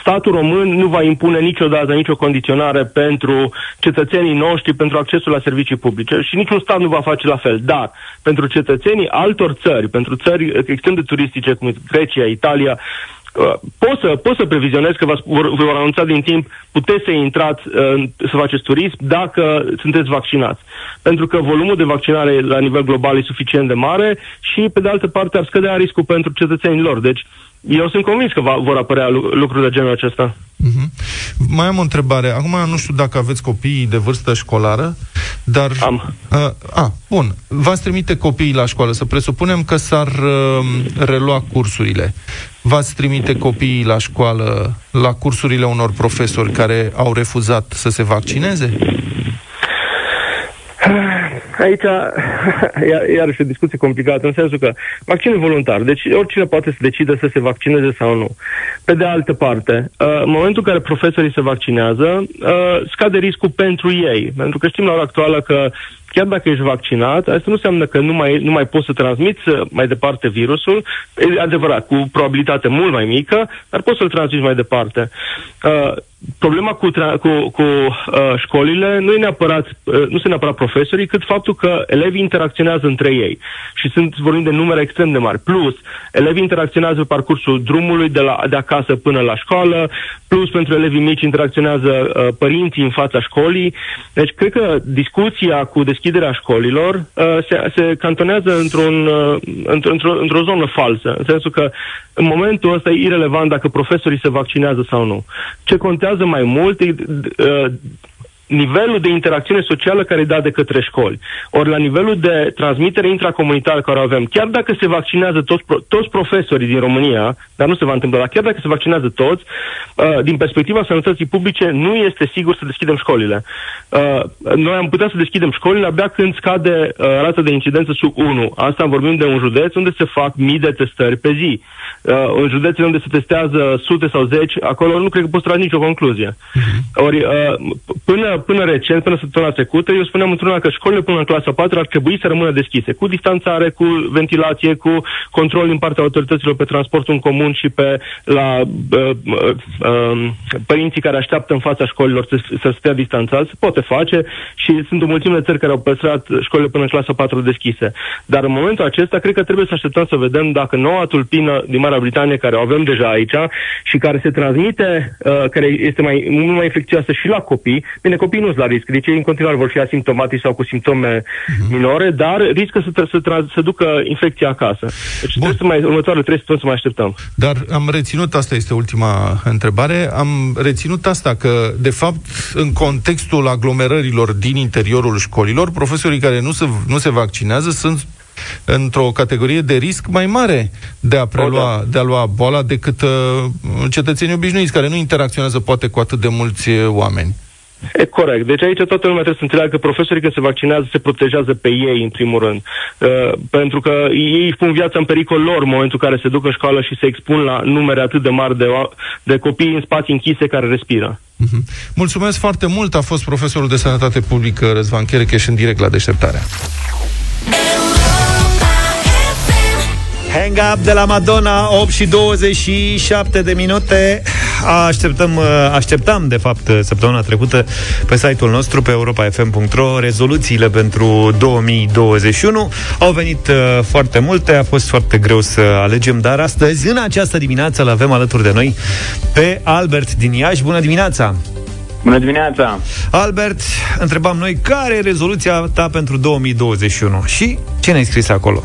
[SPEAKER 5] statul român nu va impune niciodată nicio condiționare pentru cetățenii noștri pentru accesul la servicii publice și niciun stat nu va face la fel. Dar pentru cetățenii altor țări, pentru țări extrem de turistice cum Grecia, Italia, uh, Pot să, pot să previzionez că vor, vor anunța din timp, puteți să intrați uh, să faceți turism dacă sunteți vaccinați. Pentru că volumul de vaccinare la nivel global e suficient de mare și, pe de altă parte, ar scădea riscul pentru cetățenii lor. Deci, eu sunt convins că va, vor apărea lucruri de genul acesta. Uh-huh.
[SPEAKER 2] Mai am o întrebare. Acum nu știu dacă aveți copii de vârstă școlară, dar...
[SPEAKER 5] Am.
[SPEAKER 2] Uh, a, bun. V-ați trimite copiii la școală. Să presupunem că s-ar uh, relua cursurile. V-ați trimite copiii la școală la cursurile unor profesori care au refuzat să se vaccineze?
[SPEAKER 5] Aici, iar, iarăși o discuție complicată, în sensul că vaccinul e voluntar, deci oricine poate să decide să se vaccineze sau nu. Pe de altă parte, uh, în momentul în care profesorii se vaccinează, uh, scade riscul pentru ei, pentru că știm la ora actuală că chiar dacă ești vaccinat, asta nu înseamnă că nu mai, nu mai poți să transmiți uh, mai departe virusul, e adevărat, cu probabilitate mult mai mică, dar poți să-l transmiți mai departe. Uh, problema cu, tra- cu, cu uh, școlile nu, e neapărat, uh, nu sunt neapărat profesorii, cât faptul că elevii interacționează între ei și sunt vorbim de numere extrem de mari. Plus, elevii interacționează pe parcursul drumului de, la, de acasă până la școală, plus pentru elevii mici interacționează uh, părinții în fața școlii. Deci, cred că discuția cu deschiderea școlilor uh, se, se cantonează într-un, uh, într-o, într-o zonă falsă, în sensul că în momentul ăsta e irrelevant dacă profesorii se vaccinează sau nu. Ce contează mai mult e uh, nivelul de interacțiune socială care e dat de către școli. Ori la nivelul de transmitere intracomunitară care o avem, chiar dacă se vaccinează toți, toți profesorii din România, dar nu se va întâmpla, dar chiar dacă se vaccinează toți, uh, din perspectiva sănătății publice, nu este sigur să deschidem școlile. Uh, noi am putea să deschidem școlile abia când scade uh, rata de incidență sub 1. Asta vorbim de un județ unde se fac mii de testări pe zi. Uh, în județele unde se testează sute sau zeci, acolo nu cred că poți trage nicio concluzie. Uh-huh. Ori, uh, până până recent, până săptămâna trecută, eu spuneam într-una că școlile până în clasa 4 ar trebui să rămână deschise, cu distanțare, cu ventilație, cu control din partea autorităților pe transportul în comun și pe la uh, uh, uh, părinții care așteaptă în fața școlilor să, să stea distanțați. Se poate face și sunt o mulțime de țări care au păstrat școlile până în clasa 4 deschise. Dar în momentul acesta, cred că trebuie să așteptăm să vedem dacă noua tulpină din Marea Britanie, care o avem deja aici și care se transmite, uh, care este mai, mult mai infecțioasă și la copii, bine, copiii nu sunt la risc, deci ei în continuare vor fi asimptomatici sau cu simptome uh-huh. minore, dar riscă să, să, să, să ducă infecția acasă. Deci Bun. trebuie să mai, următoarele trei săptămâni să mai așteptăm.
[SPEAKER 2] Dar am reținut, asta este ultima întrebare, am reținut asta că, de fapt, în contextul aglomerărilor din interiorul școlilor, profesorii care nu se, nu se vaccinează sunt într-o categorie de risc mai mare de a, prelua, da. de a lua boala decât uh, cetățenii obișnuiți, care nu interacționează poate cu atât de mulți uh, oameni.
[SPEAKER 5] E corect. Deci aici toată lumea trebuie să înțeleagă că profesorii când se vaccinează se protejează pe ei în primul rând. Uh, pentru că ei pun viața în pericol lor în momentul în care se duc în școală și se expun la numere atât de mari de, de copii în spații închise care respiră.
[SPEAKER 2] Uh-huh. Mulțumesc foarte mult. A fost profesorul de sănătate publică Răzvan Cherecheș în direct la deșteptarea.
[SPEAKER 1] Hang Up de la Madonna, 8 și 27 de minute. Așteptăm, așteptam, de fapt, săptămâna trecută pe site-ul nostru, pe europafm.ro, rezoluțiile pentru 2021. Au venit uh, foarte multe, a fost foarte greu să alegem, dar astăzi, în această dimineață, îl avem alături de noi pe Albert din Iași. Bună dimineața!
[SPEAKER 6] Bună dimineața!
[SPEAKER 1] Albert, întrebam noi care e rezoluția ta pentru 2021 și ce ne-ai scris acolo?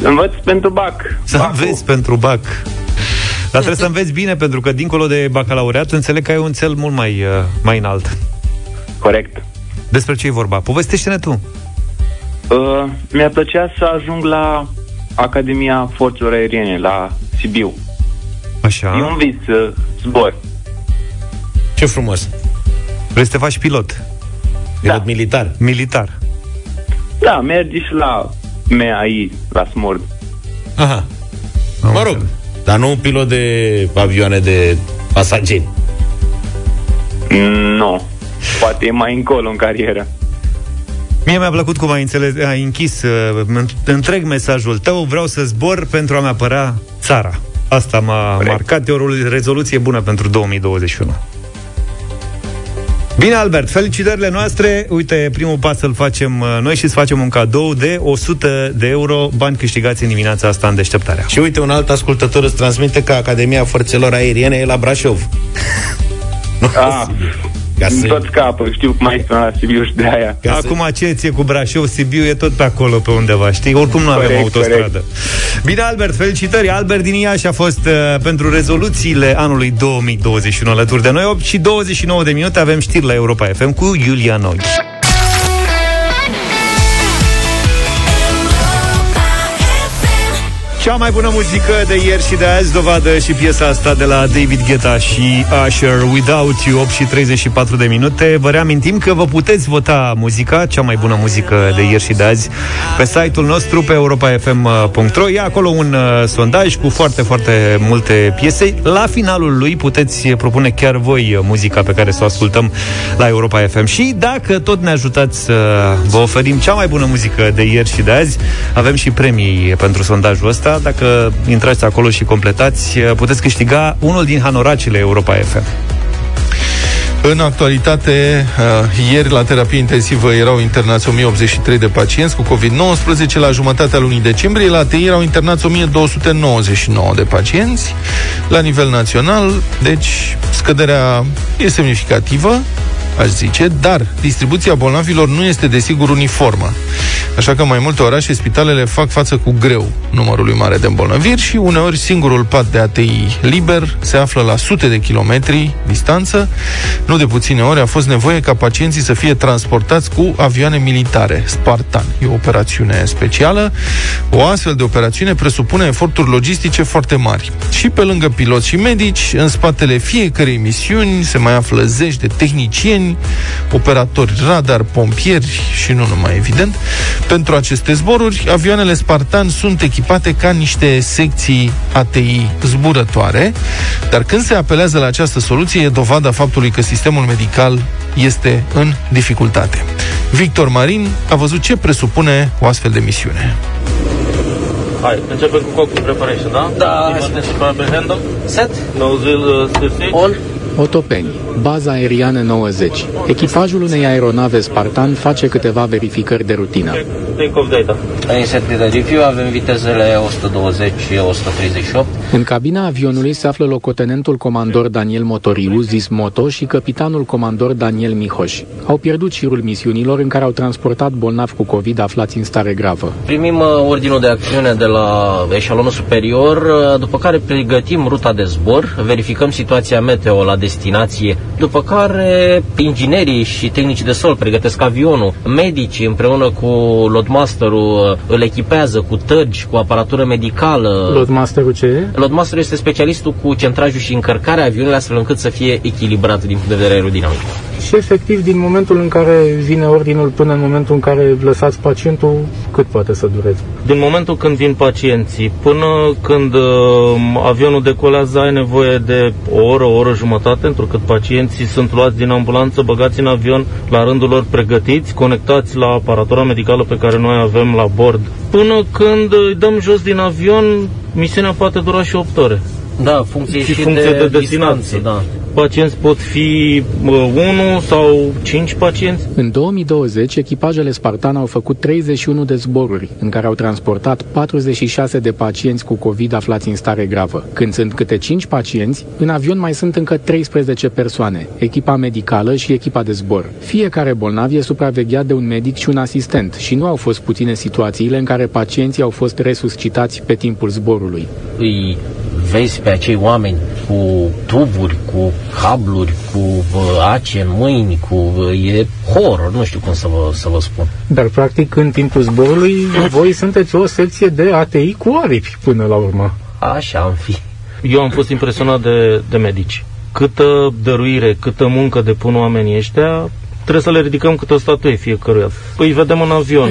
[SPEAKER 6] Să învăț pentru BAC.
[SPEAKER 1] Să Bacul. înveți pentru BAC. Dar trebuie să înveți bine, pentru că dincolo de bacalaureat, înțeleg că ai un cel mult mai, uh, mai înalt.
[SPEAKER 6] Corect.
[SPEAKER 1] Despre ce e vorba? Povestește-ne tu.
[SPEAKER 6] Uh, mi-ar plăcea să ajung la Academia Forțelor Aeriene, la Sibiu.
[SPEAKER 1] Așa.
[SPEAKER 6] E un vis, uh, zbor.
[SPEAKER 3] Ce frumos.
[SPEAKER 1] Vrei să te faci pilot?
[SPEAKER 3] Pilot da. militar.
[SPEAKER 1] Militar.
[SPEAKER 6] Da, mergi și la MAI, la Smord.
[SPEAKER 3] Aha. Mă rog, dar nu pilot de avioane de pasageri.
[SPEAKER 6] Nu. Poate e mai încolo în carieră.
[SPEAKER 1] Mie mi-a plăcut cum ai, înțeles, ai închis uh, întreg mesajul tău. Vreau să zbor pentru a-mi apăra țara. Asta m-a Corect. marcat. E o rezoluție bună pentru 2021. Bine, Albert, felicitările noastre. Uite, primul pas să-l facem uh, noi și să facem un cadou de 100 de euro, bani câștigați în dimineața asta în deșteptarea.
[SPEAKER 3] Și uite, un alt ascultător îți transmite că Academia Forțelor Aeriene e la Brașov.
[SPEAKER 6] Ah, ca să... tot capul, știu cum ai la Sibiu și de aia.
[SPEAKER 1] Ca Acum să... ce ție cu Brașov, Sibiu e tot pe acolo, pe undeva, știi? Oricum nu corect, avem autostradă. Corect. Bine, Albert, felicitări! Albert din Iași a fost uh, pentru rezoluțiile anului 2021 alături de noi. 8 și 29 de minute avem știri la Europa FM cu Iulia Noi. Cea mai bună muzică de ieri și de azi Dovadă și piesa asta de la David Guetta și Usher Without You 8 și 34 de minute. Vă reamintim că vă puteți vota muzica Cea mai bună muzică de ieri și de azi Pe site-ul nostru pe europafm.ro E acolo un uh, sondaj cu foarte, foarte multe piese. La finalul lui puteți propune chiar voi muzica pe care să o ascultăm la Europa FM Și dacă tot ne ajutați să vă oferim cea mai bună muzică de ieri și de azi Avem și premii pentru sondajul ăsta dacă intrați acolo și completați, puteți câștiga unul din hanoracile Europa FM.
[SPEAKER 2] În actualitate, uh, ieri la terapie intensivă erau internați 1083 de pacienți cu COVID-19, la jumătatea lunii decembrie la ATI erau internați 1299 de pacienți. La nivel național, deci scăderea e semnificativă, aș zice, dar distribuția bolnavilor nu este desigur uniformă. Așa că mai multe orașe, spitalele fac față cu greu numărului mare de îmbolnăviri și uneori singurul pat de ATI liber se află la sute de kilometri distanță. Nu de puține ori a fost nevoie ca pacienții să fie transportați cu avioane militare, Spartan. E o operațiune specială. O astfel de operațiune presupune eforturi logistice foarte mari. Și pe lângă piloți și medici, în spatele fiecărei misiuni se mai află zeci de tehnicieni, operatori radar, pompieri și nu numai evident. Pentru aceste zboruri, avioanele Spartan sunt echipate ca niște secții ATI zburătoare, dar când se apelează la această soluție, e dovada faptului că sistemul medical este în dificultate. Victor Marin a văzut ce presupune o astfel de misiune.
[SPEAKER 7] Hai, începem cu cockpit preparation, da?
[SPEAKER 8] Da.
[SPEAKER 7] Set. Nozzle uh,
[SPEAKER 8] On.
[SPEAKER 9] Otopeni, baza aeriană 90. Echipajul unei aeronave Spartan face câteva verificări de rutină.
[SPEAKER 7] Take off data.
[SPEAKER 8] Insert de review, avem vitezele 120 și 138.
[SPEAKER 9] În cabina avionului se află locotenentul comandor Daniel Motoriu, zis Moto, și capitanul comandor Daniel Mihoș. Au pierdut șirul misiunilor în care au transportat bolnavi cu COVID aflați în stare gravă.
[SPEAKER 8] Primim uh, ordinul de acțiune de la eșalonul superior, uh, după care pregătim ruta de zbor, verificăm situația meteo la destinație, după care inginerii și tehnicii de sol pregătesc avionul, medicii împreună cu loadmasterul uh, îl echipează cu tărgi, cu aparatură medicală.
[SPEAKER 9] Loadmasterul ce e?
[SPEAKER 8] Loadmasterul este specialistul cu centrajul și încărcarea avionului astfel încât să fie echilibrat din punct de vedere aerodinamic.
[SPEAKER 9] Și efectiv, din momentul în care vine ordinul până în momentul în care lăsați pacientul, cât poate să dureze?
[SPEAKER 7] Din momentul când vin pacienții până când uh, avionul decolează ai nevoie de o oră, o oră jumătate, pentru că pacienții sunt luați din ambulanță, băgați în avion, la rândul lor pregătiți, conectați la aparatura medicală pe care noi avem la bord. Până când îi dăm jos din avion, misiunea poate dura și 8 ore.
[SPEAKER 8] Da, funcție
[SPEAKER 7] Și
[SPEAKER 8] și,
[SPEAKER 7] funcție de
[SPEAKER 8] de,
[SPEAKER 7] destinație.
[SPEAKER 8] distanță, da.
[SPEAKER 7] Pacienți pot fi uh, unu sau cinci pacienți.
[SPEAKER 9] În 2020, echipajele Spartan au făcut 31 de zboruri, în care au transportat 46 de pacienți cu COVID aflați în stare gravă. Când sunt câte 5 pacienți, în avion mai sunt încă 13 persoane, echipa medicală și echipa de zbor. Fiecare bolnav e supravegheat de un medic și un asistent și nu au fost puține situațiile în care pacienții au fost resuscitați pe timpul zborului.
[SPEAKER 8] Îi vezi pe acei oameni cu tuburi, cu cabluri, cu uh, ace în mâini, cu... Uh, e horror, nu știu cum să vă, să vă spun.
[SPEAKER 9] Dar, practic, în timpul zborului, voi sunteți o secție de ATI cu aripi până la urmă.
[SPEAKER 8] Așa am fi.
[SPEAKER 7] Eu am fost impresionat de, de medici. Câtă dăruire, câtă muncă depun oamenii ăștia, trebuie să le ridicăm câte o statuie fiecăruia. Păi îi vedem în avion.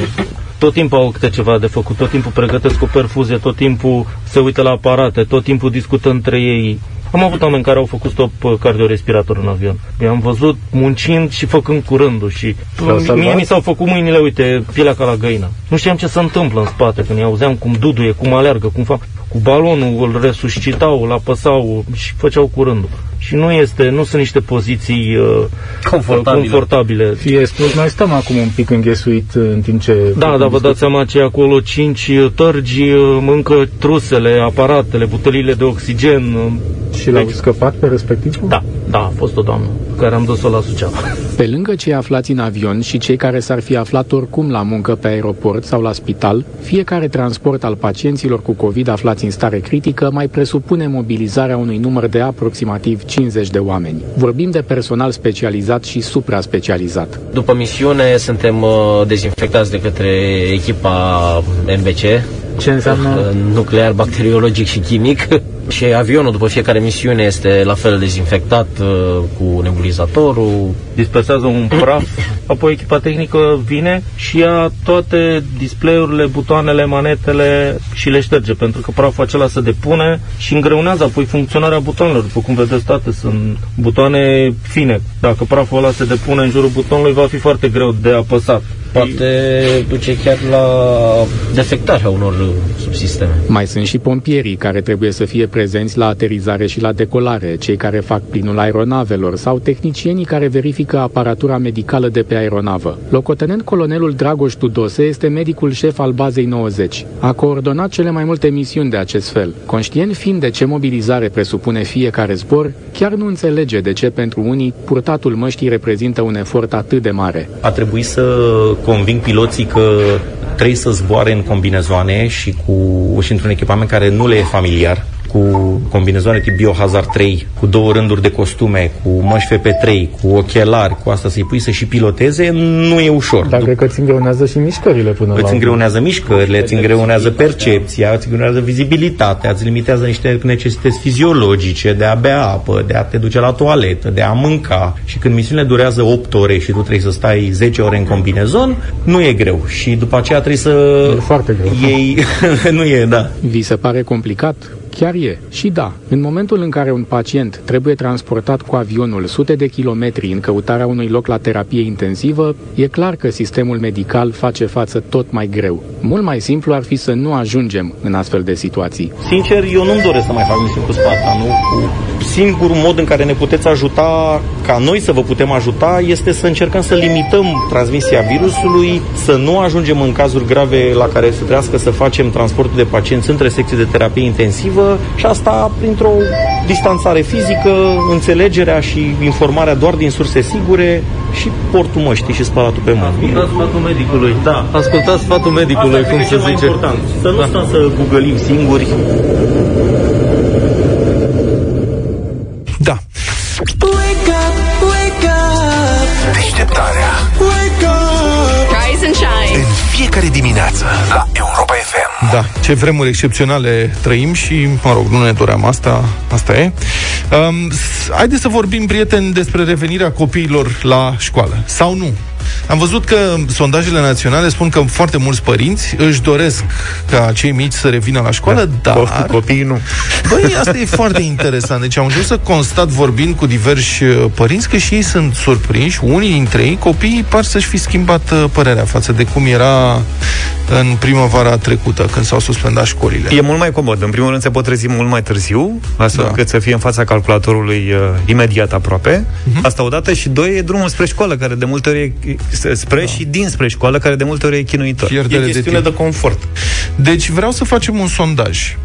[SPEAKER 7] Tot timpul au câte ceva de făcut, tot timpul pregătesc o perfuzie, tot timpul se uită la aparate, tot timpul discută între ei. Am avut oameni care au făcut stop uh, cardiorespirator în avion. I-am văzut muncind și făcând curândul și
[SPEAKER 9] S-au
[SPEAKER 7] mie
[SPEAKER 9] salvat?
[SPEAKER 7] mi s-au făcut mâinile, uite, pielea ca la găină. Nu știam ce se întâmplă în spate când îi auzeam cum duduie, cum alergă, cum fac. Cu balonul îl resuscitau, îl apăsau și făceau curândul. Și nu este, nu sunt niște poziții uh,
[SPEAKER 8] Confortabile.
[SPEAKER 7] confortabile.
[SPEAKER 9] Fie spus, noi stăm acum un pic înghesuit în timp ce...
[SPEAKER 7] Da, dar vă dați seama ce e acolo, cinci uh, tărgi, uh, încă trusele, aparatele, butelile de oxigen. uh,
[SPEAKER 9] Și l-au scăpat pe respectivul?
[SPEAKER 7] Da, da, a fost o doamnă pe care am dus-o la Suceava.
[SPEAKER 9] Pe lângă cei aflați în avion și cei care s-ar fi aflat oricum la muncă pe aeroport sau la spital, fiecare transport al pacienților cu COVID aflați în stare critică mai presupune mobilizarea unui număr de aproximativ 50 de oameni. Vorbim de personal specializat și supra-specializat.
[SPEAKER 8] După misiune suntem uh, dezinfectați de către echipa MBC
[SPEAKER 9] Ce înseamnă?
[SPEAKER 8] Uh, nuclear, bacteriologic și chimic. și avionul, după fiecare misiune, este la fel dezinfectat uh, cu nebulizatorul.
[SPEAKER 7] dispersează un praf, apoi echipa tehnică vine și ia toate display-urile, butoanele, manetele și le șterge, pentru că praful acela se depune și îngreunează apoi funcționarea butoanelor. După cum vedeți, toate sunt butoane fine. Dacă praful ăla se depune în jurul butonului, va fi foarte greu de apăsat.
[SPEAKER 8] Poate duce chiar la defectarea unor subsisteme.
[SPEAKER 9] Mai sunt și pompierii care trebuie să fie prezenți la aterizare și la decolare, cei care fac plinul aeronavelor sau tehnicienii care verifică aparatura medicală de pe aeronavă. Locotenent colonelul Dragoș Tudose este medicul șef al bazei 90. A coordonat cele mai multe misiuni de acest fel. Conștient fiind de ce mobilizare presupune fiecare zbor, chiar nu înțelege de ce pentru unii purtatul măștii reprezintă un efort atât de mare.
[SPEAKER 10] a trebuit să conving piloții că trebuie să zboare în combinezoane și cu și într-un echipament care nu le e familiar cu combinezoane tip Biohazard 3, cu două rânduri de costume, cu măști FP3, cu ochelari, cu asta să-i pui să și piloteze, nu e ușor.
[SPEAKER 9] Dar cred că îți îngreunează și mișcările până la
[SPEAKER 10] Îți
[SPEAKER 9] urmă.
[SPEAKER 10] îngreunează mișcările, îți îngreunează percepția, îți îngreunează vizibilitatea, îți limitează niște necesități fiziologice, de a bea apă, de a te duce la toaletă, de a mânca. Și când misiunile durează 8 ore și tu trebuie să stai 10 ore în combinezon, nu e greu. Și după aceea trebuie să...
[SPEAKER 9] E foarte greu.
[SPEAKER 10] Ei... nu e, da.
[SPEAKER 9] Vi se pare complicat? Chiar e. Și da, în momentul în care un pacient trebuie transportat cu avionul sute de kilometri în căutarea unui loc la terapie intensivă, e clar că sistemul medical face față tot mai greu. Mult mai simplu ar fi să nu ajungem în astfel de situații.
[SPEAKER 10] Sincer, eu nu-mi doresc să mai fac misiuni cu Sparta, nu? Cu singurul mod în care ne puteți ajuta, ca noi să vă putem ajuta, este să încercăm să limităm transmisia virusului, să nu ajungem în cazuri grave la care să trebuiască să facem transportul de pacienți între secții de terapie intensivă și asta printr-o distanțare fizică, înțelegerea și informarea doar din surse sigure și portul măștii și spălatul pe mâini.
[SPEAKER 7] Ascultați sfatul medicului.
[SPEAKER 10] Da.
[SPEAKER 7] Ascultați sfatul medicului,
[SPEAKER 10] Asta
[SPEAKER 7] cum
[SPEAKER 10] e
[SPEAKER 7] se
[SPEAKER 10] cel mai
[SPEAKER 7] zice.
[SPEAKER 10] important. Să nu
[SPEAKER 7] Da.
[SPEAKER 10] stăm să googălim singuri.
[SPEAKER 11] Deșteptarea
[SPEAKER 12] Rise and shine.
[SPEAKER 11] în fiecare dimineață la Europa FM.
[SPEAKER 2] Da, ce vremuri excepționale trăim și, mă rog, nu ne doream asta, asta e. Um, s- haideți să vorbim, prieteni, despre revenirea copiilor la școală. Sau nu? Am văzut că sondajele naționale spun că foarte mulți părinți își doresc ca cei mici să revină la școală, da, dar...
[SPEAKER 1] Copiii nu.
[SPEAKER 2] Băi, asta e foarte interesant. Deci am ajuns să constat, vorbind cu diversi uh, părinți, că și ei sunt surprinși. Unii dintre ei, copiii, par să-și fi schimbat uh, părerea față de cum era în primăvara trecută, când s-au suspendat școlile.
[SPEAKER 1] E mult mai comod. În primul rând se pot trezi mult mai târziu, astfel
[SPEAKER 2] Da.
[SPEAKER 1] da. încât să fie în fața calculatorului uh, imediat aproape.
[SPEAKER 2] Mhm.
[SPEAKER 1] Uh-huh. Asta odată și doi e drumul spre școală, care de multe ori e, spre da. și dinspre școală, care de multe ori e chinuitor.
[SPEAKER 10] E
[SPEAKER 2] Pierdere de
[SPEAKER 10] chestiune
[SPEAKER 2] timp.
[SPEAKER 10] de confort.
[SPEAKER 2] Deci vreau să facem un sondaj.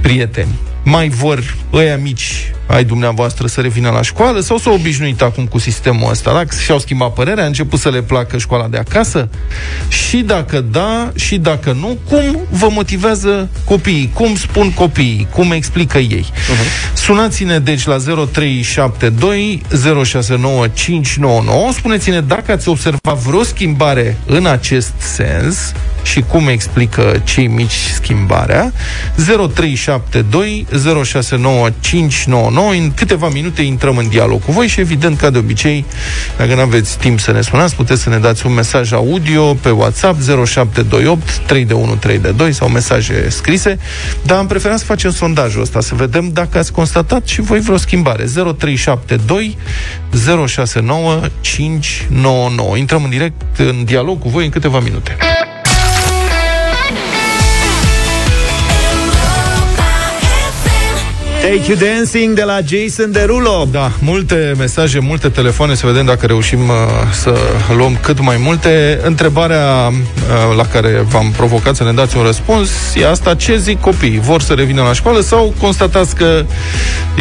[SPEAKER 2] Prieteni, mai vor ăia mici ai dumneavoastră să revină la școală sau s-au obișnuit acum cu sistemul ăsta? Dacă și-au schimbat părerea, a început să le placă școala de acasă? Și dacă da, și dacă nu, cum vă motivează copiii? Cum spun copiii? Cum explică ei? Uh-huh. Sunați-ne deci la 0372 069599 Spuneți-ne dacă ați observat vreo schimbare în acest sens și cum explică cei mici schimbarea 0372 069599 În câteva minute intrăm în dialog cu voi și evident, ca de obicei, dacă nu aveți timp să ne sunați, puteți să ne dați un mesaj audio pe WhatsApp 0728 32132 sau mesaje scrise, dar am preferat să facem sondajul ăsta, să vedem dacă ați constatat și voi vreo schimbare. 0372 069 599. Intrăm în direct în dialog cu voi în câteva minute.
[SPEAKER 1] Take You Dancing de la Jason Derulo.
[SPEAKER 2] Da, multe mesaje, multe telefoane, să vedem dacă reușim uh, să luăm cât mai multe. Întrebarea uh, la care v-am provocat să ne dați un răspuns e asta, ce zic copiii? Vor să revină la școală sau constatați că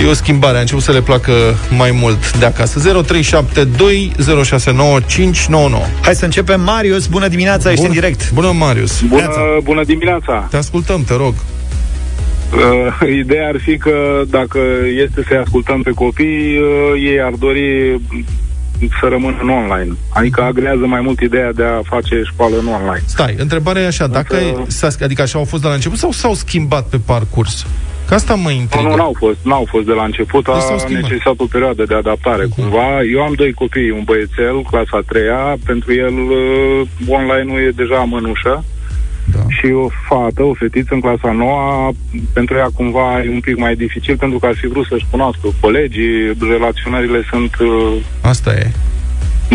[SPEAKER 2] e o schimbare, a început să le placă mai mult de acasă? 0372 069 599
[SPEAKER 1] Hai să începem. Marius, bună dimineața, ești în direct.
[SPEAKER 2] Bună, Marius!
[SPEAKER 13] Bună, bună dimineața!
[SPEAKER 2] Te ascultăm, te rog.
[SPEAKER 13] Uh, ideea ar fi că dacă este să-i ascultăm pe copii, uh, ei ar dori să rămână în online. Adică agrează mai mult ideea de a face școală în online.
[SPEAKER 2] Stai, întrebarea e așa, dacă e, s-a, adică așa au fost de la început sau s-au schimbat pe parcurs? Că asta mă
[SPEAKER 13] Nu,
[SPEAKER 2] intrigă.
[SPEAKER 13] nu, n-au fost, n-au fost de la început,
[SPEAKER 2] Deci s-au
[SPEAKER 13] a
[SPEAKER 2] schimbat.
[SPEAKER 13] necesitat o perioadă de adaptare
[SPEAKER 2] Mhm.
[SPEAKER 13] cumva. Eu am doi copii, un băiețel, clasa a treia, pentru el uh, online-ul e deja mănușă.
[SPEAKER 2] Da.
[SPEAKER 13] Și o fată, o fetiță în clasa noua, pentru ea cumva e un pic mai dificil pentru că ar fi vrut să-și cunoască colegii, relaționările sunt... uh,
[SPEAKER 2] Asta e.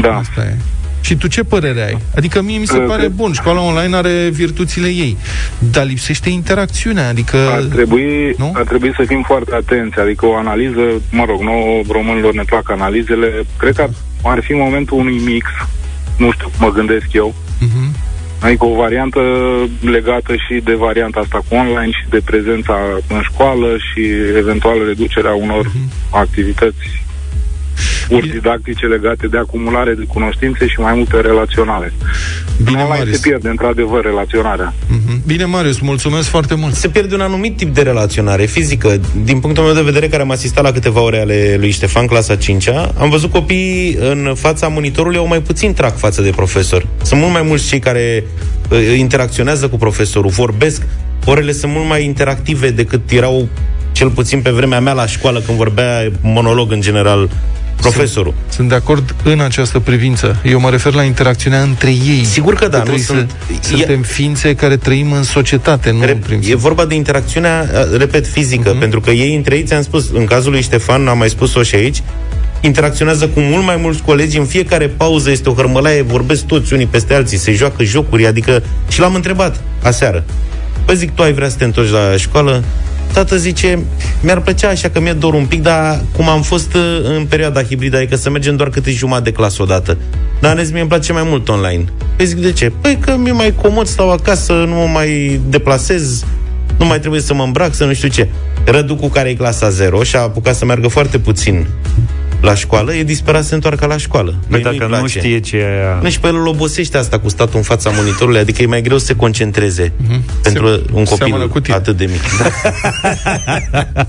[SPEAKER 13] Da.
[SPEAKER 2] Asta e. Și tu ce părere ai? Adică mie mi se
[SPEAKER 13] Uh,
[SPEAKER 2] pare
[SPEAKER 13] cred-
[SPEAKER 2] bun, școala online are virtuțile ei, dar lipsește interacțiunea, adică...
[SPEAKER 13] Ar trebui,
[SPEAKER 2] Nu?
[SPEAKER 13] ar trebui să fim foarte atenți, adică o analiză, mă rog, nouă românilor ne plac analizele, cred că ar fi momentul unui mix, nu știu, mă gândesc eu,
[SPEAKER 2] Mhm.
[SPEAKER 13] Adică o variantă legată și de varianta asta cu online și de prezența în școală și eventual reducerea unor activități ori didactice legate de acumulare de cunoștințe și mai multe relaționale.
[SPEAKER 2] Bine,
[SPEAKER 13] Online
[SPEAKER 2] Marius.
[SPEAKER 13] se pierde într-adevăr relaționarea.
[SPEAKER 2] Mhm. Bine, Marius, mulțumesc foarte mult.
[SPEAKER 3] Se pierde un anumit tip de relaționare fizică. Din punctul meu de vedere, care am asistat la câteva ore ale lui Ștefan, clasa 5 am văzut copiii în fața monitorului au mai puțin trac față de profesor. Sunt mult mai mulți cei care uh, interacționează cu profesorul, vorbesc. Orele sunt mult mai interactive decât erau cel puțin pe vremea mea la școală, când vorbea monolog în general profesorul.
[SPEAKER 2] Sunt, sunt de acord în această privință. Eu mă refer la interacțiunea între ei.
[SPEAKER 3] Sigur că da, nu
[SPEAKER 2] trebuie
[SPEAKER 3] sunt-
[SPEAKER 2] Să, suntem ființe care trăim în societate, nu în
[SPEAKER 3] Re-
[SPEAKER 2] prim
[SPEAKER 3] E vorba de interacțiunea, uh, repet, fizică, uh-huh. pentru că ei între ei, ți-am spus, în cazul lui Ștefan, am mai spus-o și aici, interacționează cu mult mai mulți colegi, în fiecare pauză este o hărmălaie, vorbesc toți unii peste alții, se joacă jocuri, adică și l-am întrebat aseară. Păi zic, tu ai vrea să te întorci la școală? Tată zice, mi-ar plăcea așa că mi-e dor un pic, dar cum am fost uh, în perioada hibridă, adică să mergem doar câte jumătate de clasă odată. Dar în rest, mie îmi place mai mult online. Păi zic, de ce? Păi că mi-e mai comod, stau acasă, nu mă mai deplasez, nu mai trebuie să mă îmbrac, să nu știu ce. Rădu cu care e clasa 0 și a apucat să meargă foarte puțin la școală, e disperat să se întoarcă la școală.
[SPEAKER 1] Păi
[SPEAKER 3] Mie
[SPEAKER 1] dacă
[SPEAKER 3] nu-i
[SPEAKER 1] nu
[SPEAKER 3] place.
[SPEAKER 1] știe ce e aia...
[SPEAKER 3] Nu, și pe el îl obosește asta cu statul în fața monitorului, adică e mai greu să se concentreze pentru un
[SPEAKER 2] seamănă
[SPEAKER 3] copil
[SPEAKER 2] cu tine.
[SPEAKER 3] atât de mic. Da.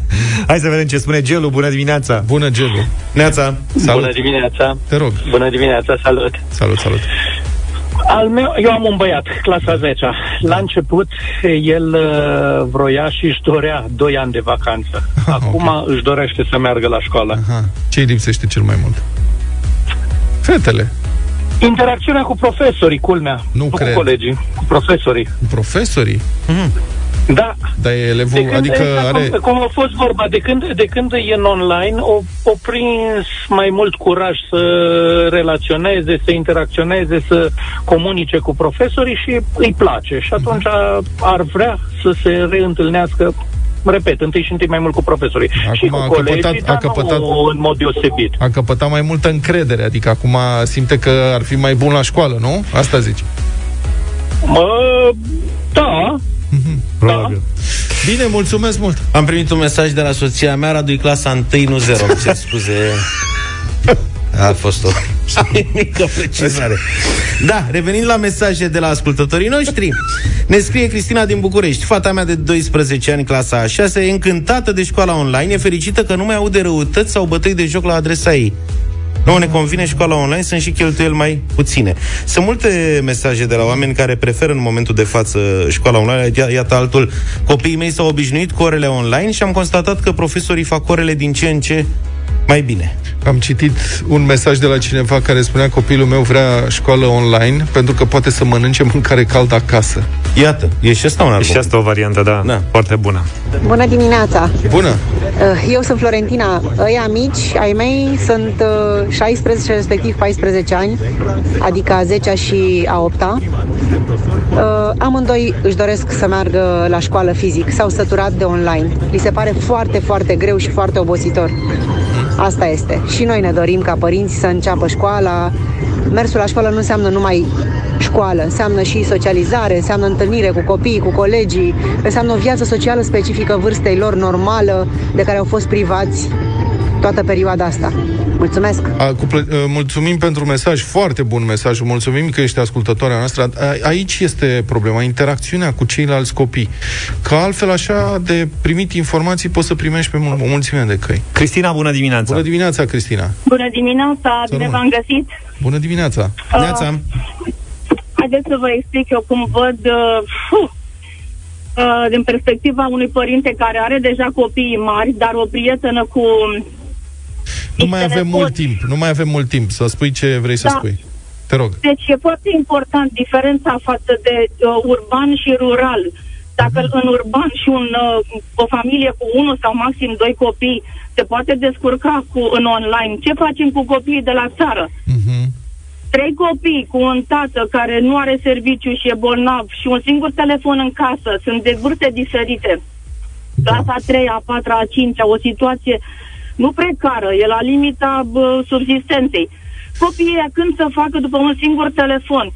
[SPEAKER 1] Hai să vedem ce spune Gelu. Bună dimineața!
[SPEAKER 2] Bună, Gelu!
[SPEAKER 3] Neața!
[SPEAKER 2] Salut!
[SPEAKER 14] Bună dimineața!
[SPEAKER 2] Te rog!
[SPEAKER 14] Bună dimineața, salut!
[SPEAKER 2] Salut, salut!
[SPEAKER 14] Al meu, eu am un băiat, clasa 10 La început, el uh, vroia și își dorea 2 ani de vacanță. Acum okay. își dorește să meargă la școală.
[SPEAKER 2] Aha. Ce îi lipsește cel mai mult? Fetele.
[SPEAKER 14] Interacțiunea cu profesorii, culmea.
[SPEAKER 2] Nu
[SPEAKER 14] cu
[SPEAKER 2] cred.
[SPEAKER 14] colegii, cu profesorii.
[SPEAKER 2] Profesorii?
[SPEAKER 14] Da.
[SPEAKER 2] Dar e elevul,
[SPEAKER 14] De când,
[SPEAKER 2] adică
[SPEAKER 14] exact,
[SPEAKER 2] are...
[SPEAKER 14] cum, cum a fost vorba, de când, de când e în online, o, o prins mai mult curaj să relaționeze, să interacționeze, să comunice cu profesorii și îi place. Și atunci ar vrea să se reîntâlnească repet, întâi și întâi mai mult cu profesorii
[SPEAKER 2] Acum
[SPEAKER 14] și cu
[SPEAKER 2] a
[SPEAKER 14] colegii,
[SPEAKER 2] căpătat- a
[SPEAKER 14] dar
[SPEAKER 2] căpătat-
[SPEAKER 14] nu în mod deosebit.
[SPEAKER 2] A căpătat mai multă încredere, adică acum simte că ar fi mai bun la școală, nu? Asta zici.
[SPEAKER 14] Mă, da,
[SPEAKER 1] Probabil.
[SPEAKER 2] Bine, mulțumesc mult!
[SPEAKER 3] Am primit un mesaj de la soția mea, Radu, e clasa 1, nu 0. Îmi cer scuze. A fost o mică precizare. Da, revenind la mesaje de la ascultătorii noștri, ne scrie Cristina din București. Fata mea de 12 ani, clasa a 6, e încântată de școala online, e fericită că nu mai aude răutăți sau bătăi de joc la adresa ei. Nu ne convine școala online, sunt și cheltuieli mai puține. Sunt multe mesaje de la oameni care preferă în momentul de față școala online. Ia- Iată altul, copiii mei s-au obișnuit cu orele online și am constatat că profesorii fac orele din ce în ce mai bine.
[SPEAKER 2] Am citit un mesaj de la cineva care spunea copilul meu vrea școală online pentru că poate să mănânce mâncare caldă acasă.
[SPEAKER 3] Iată, e și asta un
[SPEAKER 1] E
[SPEAKER 3] argument.
[SPEAKER 1] și asta o variantă, da, da. foarte bună.
[SPEAKER 15] Bună dimineața!
[SPEAKER 2] Bună!
[SPEAKER 15] Uh, Eu sunt Florentina. Ăia mici, ai mei, sunt uh, 16, respectiv 14 ani, adică a 10 și a 8 -a. Amândoi își doresc să meargă la școală fizic. S-au săturat de online. Li se pare foarte, foarte greu și foarte obositor. Asta este. Și noi ne dorim ca părinți să înceapă școala. Mersul la școală nu înseamnă numai școală, înseamnă și socializare, înseamnă întâlnire cu copiii, cu colegii, înseamnă o viață socială specifică vârstei lor normală, de care au fost privați toată perioada asta. Mulțumesc!
[SPEAKER 2] A, cu plă- uh, mulțumim pentru mesaj, foarte bun mesaj, mulțumim că ești ascultătoarea noastră. A, aici este problema, interacțiunea cu ceilalți copii. Că altfel așa de primit informații poți să primești pe mul- o mulțime de căi.
[SPEAKER 1] Cristina, bună dimineața!
[SPEAKER 2] Bună dimineața, Cristina!
[SPEAKER 16] Bună dimineața, bine
[SPEAKER 2] rămân.
[SPEAKER 16] v-am găsit.
[SPEAKER 2] Bună dimineața!
[SPEAKER 16] Uh, Haideți să vă explic eu cum văd uh, fuh, uh, din perspectiva unui părinte care are deja copii mari, dar o prietenă cu...
[SPEAKER 2] Nu mai avem mult timp, nu mai avem mult timp să spui ce vrei să
[SPEAKER 16] Da.
[SPEAKER 2] spui. Te rog.
[SPEAKER 16] Deci e foarte important diferența față de uh, urban și rural. Dacă în urban și un, uh, o familie cu unul sau maxim doi copii se poate descurca cu, în online, ce facem cu copiii de la țară? Trei copii cu un tată care nu are serviciu și e bolnav și un singur telefon în casă, sunt de vârste diferite. Clasa a 3 a 4 a 5 o situație nu precară, e la limita bă, subsistenței. Copiii ăia când să facă după un singur telefon?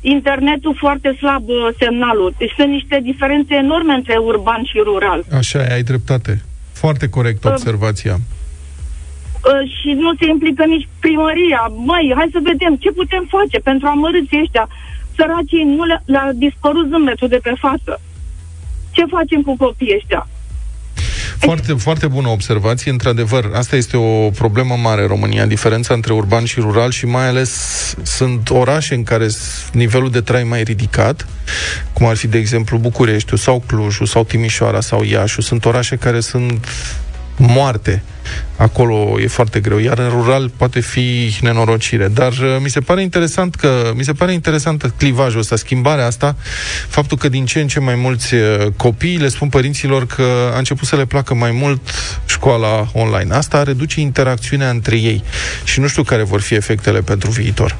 [SPEAKER 16] Internetul foarte slab bă, semnalul. Deci sunt niște diferențe enorme între urban și rural.
[SPEAKER 2] Așa e, ai dreptate. Foarte corect
[SPEAKER 16] Uh,
[SPEAKER 2] observația.
[SPEAKER 16] Uh, și nu se implică nici primăria. Măi, hai să vedem ce putem face pentru amărâții ăștia. Săracii nu le- le-a dispărut zâmbetul de pe față. Ce facem cu copiii ăștia?
[SPEAKER 2] Foarte, foarte bună observație. Într-adevăr, asta este o problemă mare în România, diferența între urban și rural și mai ales sunt orașe în care s- nivelul de trai mai ridicat, cum ar fi, de exemplu, Bucureștiul sau Clujul sau Timișoara sau Iașu. Sunt orașe care sunt moarte. Acolo e foarte greu, iar în rural poate fi nenorocire. Dar uh, mi se pare interesant că mi se pare interesant clivajul ăsta, schimbarea asta, faptul că din ce în ce mai mulți uh, copii le spun părinților că a început să le placă mai mult școala online. Asta reduce interacțiunea între ei și nu știu care vor fi efectele pentru viitor.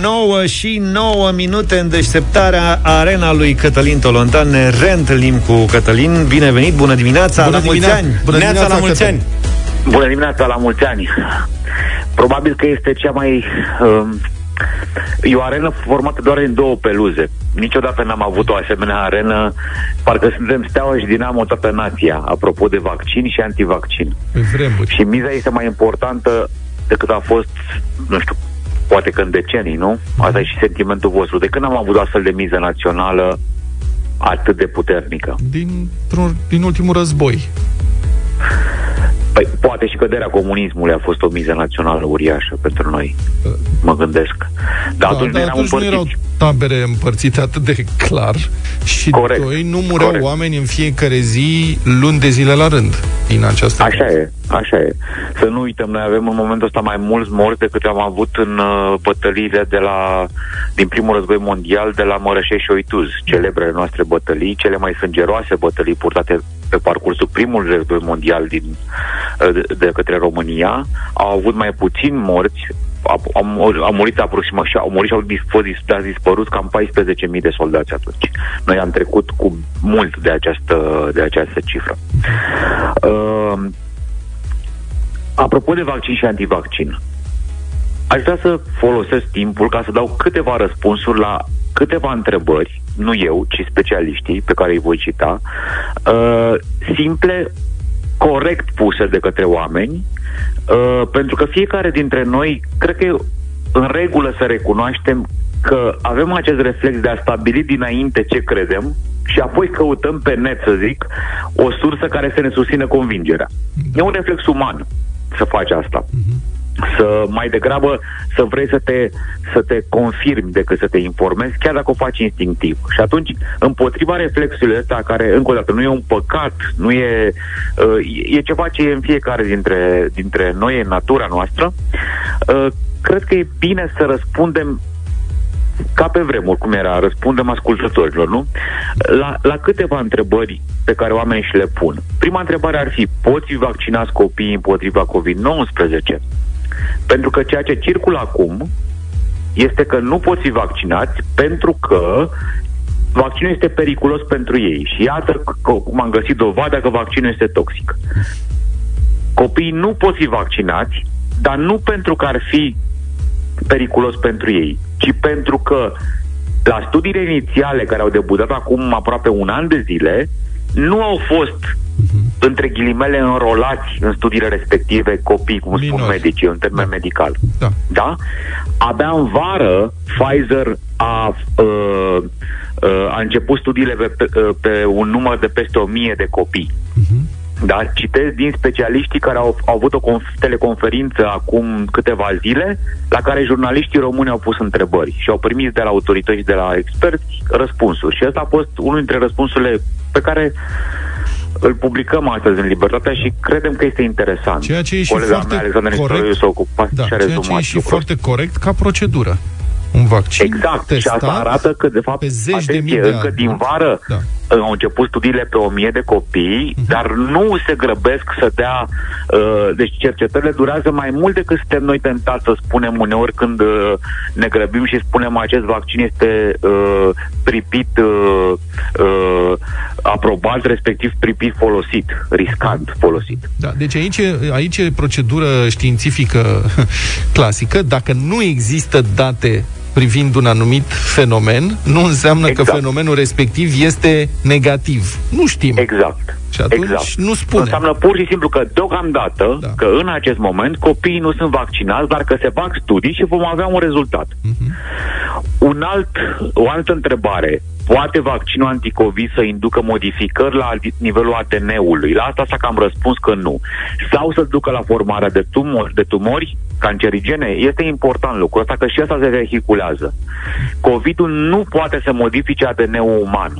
[SPEAKER 1] 9 și 9 minute în deșteptarea arena lui Cătălin Tolontan. Ne reîntâlnim cu Cătălin. Bine venit, bună dimineața,
[SPEAKER 2] Bună
[SPEAKER 1] la mulți
[SPEAKER 2] dimineața.
[SPEAKER 1] ani!
[SPEAKER 2] Bună
[SPEAKER 1] Neața,
[SPEAKER 2] dimineața,
[SPEAKER 1] la mulți
[SPEAKER 2] Cătălin.
[SPEAKER 1] ani!
[SPEAKER 17] Bună dimineața, la mulți ani. Probabil că este cea mai... Um, e o arenă formată doar din două peluze. Niciodată n-am avut o asemenea arenă. Parcă suntem steaua și dinamo toată nația, apropo de vaccin și antivaccin.
[SPEAKER 2] Pe vremuri.
[SPEAKER 17] Și miza este mai importantă decât a fost, nu știu, poate că în decenii, nu? Asta e și sentimentul vostru. De când am avut o astfel de miză națională atât de puternică?
[SPEAKER 2] Din, din ultimul război.
[SPEAKER 17] Păi, poate și căderea comunismului a fost o miză națională uriașă pentru noi, mă gândesc. Dar atunci
[SPEAKER 2] da,
[SPEAKER 17] nu eram
[SPEAKER 2] atunci nu
[SPEAKER 17] împărțiți.
[SPEAKER 2] erau tabere împărțite atât de clar și
[SPEAKER 17] Corect.
[SPEAKER 2] doi, nu mureau
[SPEAKER 17] Corect.
[SPEAKER 2] oameni în fiecare zi, luni de zile la rând, din această
[SPEAKER 17] Așa e, așa e. Să nu uităm, noi avem în momentul ăsta mai mulți morți decât am avut în uh, bătăliile de la, din primul război mondial de la Mărășești și Oituz, celebrele noastre bătălii, cele mai sângeroase bătălii purtate pe parcursul primului război mondial din, uh, de, de către România. Au avut mai puțin morți, au, au, au murit aproximativ, au murit și au dis- fost dis- au dispărut cam 14.000 de soldați atunci. Noi am trecut cu mult de această, de această cifră. Uh, apropo de vaccin și antivaccin, aș vrea să folosesc timpul ca să dau câteva răspunsuri la câteva întrebări, nu eu, ci specialiștii pe care îi voi cita, uh, simple, corect puse de către oameni, uh, pentru că fiecare dintre noi, cred că e în regulă să recunoaștem că avem acest reflex de a stabili dinainte ce credem și apoi căutăm pe net, să zic, o sursă care să ne susțină convingerea. E un reflex uman să faci asta. Să mai degrabă să vrei să te, să te confirmi decât să te informezi, chiar dacă o faci instinctiv. Și atunci, împotriva reflexului ăsta, care, încă o dată, nu e un păcat, nu e, uh, e ceva ce e în fiecare dintre, dintre noi, e în natura noastră, uh, cred că e bine să răspundem ca pe vremuri, cum era, răspundem ascultătorilor, nu? La, la câteva întrebări pe care oamenii și le pun. Prima întrebare ar fi, poți fi vaccinați copiii împotriva COVID-19? Pentru că ceea ce circulă acum este că nu pot fi vaccinați pentru că vaccinul este periculos pentru ei. Și iată că, cum am găsit dovada că vaccinul este toxic. Copiii nu pot fi vaccinați, dar nu pentru că ar fi periculos pentru ei, ci pentru că La studiile inițiale care au debutat acum aproape un an de zile, nu au fost între ghilimele înrolați în studiile respective copii, cum spun
[SPEAKER 2] Minori.
[SPEAKER 17] medicii, în termen
[SPEAKER 2] Da.
[SPEAKER 17] medical.
[SPEAKER 2] Da.
[SPEAKER 17] Da? Abia în vară Pfizer a, uh, uh, a început studiile pe, pe, uh, pe un număr de peste 1000 de copii. Da, citesc din specialiștii care au, au avut o conf- teleconferință acum câteva zile, la care jurnaliștii români au pus întrebări și au primit de la autorități și de la experți răspunsuri. Și ăsta a fost unul dintre răspunsurile pe care îl publicăm astăzi în Libertatea și credem că este interesant.
[SPEAKER 2] Ceea ce e și
[SPEAKER 17] Colega
[SPEAKER 2] foarte
[SPEAKER 17] mea, Alexandra
[SPEAKER 2] corect.
[SPEAKER 17] Nestoriu, s-a ocupat
[SPEAKER 2] Da,
[SPEAKER 17] și a
[SPEAKER 2] ceea ce
[SPEAKER 17] rezumat
[SPEAKER 2] e și
[SPEAKER 17] lucrul
[SPEAKER 2] foarte corect ca procedură. Un vaccin
[SPEAKER 17] Exact,
[SPEAKER 2] testat
[SPEAKER 17] și asta arată că, de fapt,
[SPEAKER 2] pe zeci de
[SPEAKER 17] atenție,
[SPEAKER 2] mii de
[SPEAKER 17] încă
[SPEAKER 2] ani.
[SPEAKER 17] din vară
[SPEAKER 2] Da.
[SPEAKER 17] Au început studiile pe o mie de copii,
[SPEAKER 2] Mhm.
[SPEAKER 17] dar nu se grăbesc să dea... Uh, deci cercetările durează mai mult decât suntem noi tentați să spunem uneori când uh, ne grăbim și spunem acest vaccin este uh, pripit uh, uh, aprobat, respectiv pripit folosit, riscant folosit.
[SPEAKER 2] Da, deci aici, e- aici e procedură științifică clasică. Dacă nu există date privind un anumit fenomen, nu înseamnă
[SPEAKER 17] Exact.
[SPEAKER 2] că fenomenul respectiv este negativ. Nu știm.
[SPEAKER 17] Exact.
[SPEAKER 2] Și atunci
[SPEAKER 17] exact.
[SPEAKER 2] nu spune.
[SPEAKER 17] Înseamnă pur și simplu că deocamdată, da. că în acest moment copiii nu sunt vaccinați, dar că se fac studii și vom avea un rezultat.
[SPEAKER 2] Mhm.
[SPEAKER 17] Un alt, o altă întrebare. Poate vaccinul anticovid să inducă modificări la nivelul ADN-ului? La asta s-a cam răspuns că nu. Sau să ducă la formarea de tumori, de tumori cancerigene? Este important lucrul ăsta, că și asta se vehiculează. COVID-ul nu poate să modifice ADN-ul uman.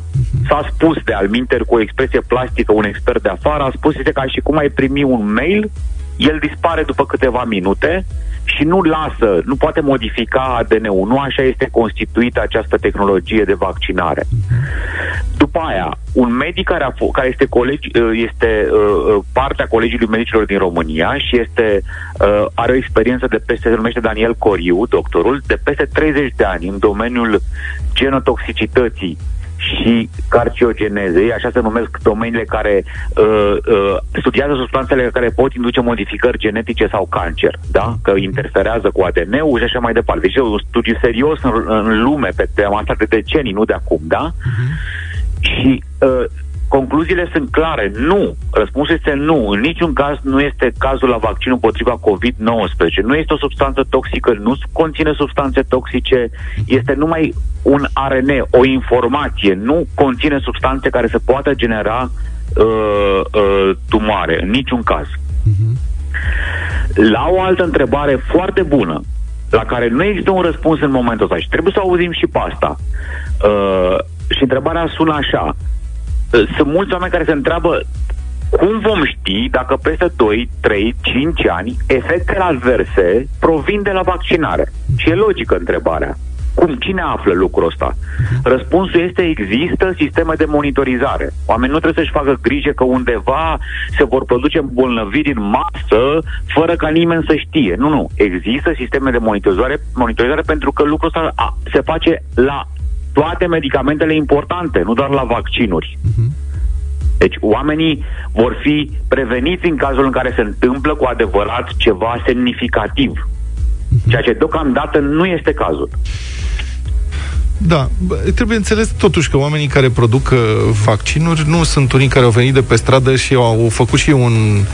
[SPEAKER 17] S-a spus de alminter cu o expresie plastică, un expert de afară a spus este ca și cum ai primi un mail, el dispare după câteva minute și nu lasă, nu poate modifica ADN-ul. Nu așa este constituită această tehnologie de vaccinare. După aia, un medic care, a f- care este, colegi, este uh, uh, partea Colegiului Medicilor din România și este, uh, are o experiență de peste, se numește Daniel Coriu, doctorul, de peste 30 de ani în domeniul genotoxicității și carciogenezei, așa se numesc domeniile care uh, uh, studiază substanțele care pot induce modificări genetice sau cancer, da? Că interferează cu ADN-ul și așa mai departe. Deci e un studiu serios în, în lume pe tema asta de decenii, nu de acum, da? Și uh, concluziile sunt clare. Nu. Răspunsul este nu. În niciun caz nu este cazul la vaccinul împotriva COVID-19. Nu este o substanță toxică, nu conține substanțe toxice, este numai un ARN, o informație. Nu conține substanțe care să poată genera uh, uh, tumoare. În niciun caz. La o altă întrebare foarte bună, la care nu există un răspuns în momentul ăsta și trebuie să auzim și pe asta. Uh, și întrebarea sună așa. Uh, Sunt mulți oameni care se întreabă cum vom ști dacă peste 2, 3, 5 ani efectele adverse provin de la vaccinare? Și e logică întrebarea. Cum? Cine află lucrul ăsta? Răspunsul este există sisteme de monitorizare. Oamenii nu trebuie să-și facă grijă că undeva se vor produce îmbolnăviri în masă fără ca nimeni să știe. Nu, nu. Există sisteme de monitorizare, monitorizare pentru că lucrul ăsta a, se face la toate medicamentele importante, nu doar la vaccinuri. Deci oamenii vor fi preveniți în cazul în care se întâmplă cu adevărat ceva semnificativ. Ceea ce deocamdată nu este cazul.
[SPEAKER 2] Da, bă, trebuie înțeles totuși că oamenii care produc uh, vaccinuri nu sunt unii care au venit de pe stradă și au, au făcut și un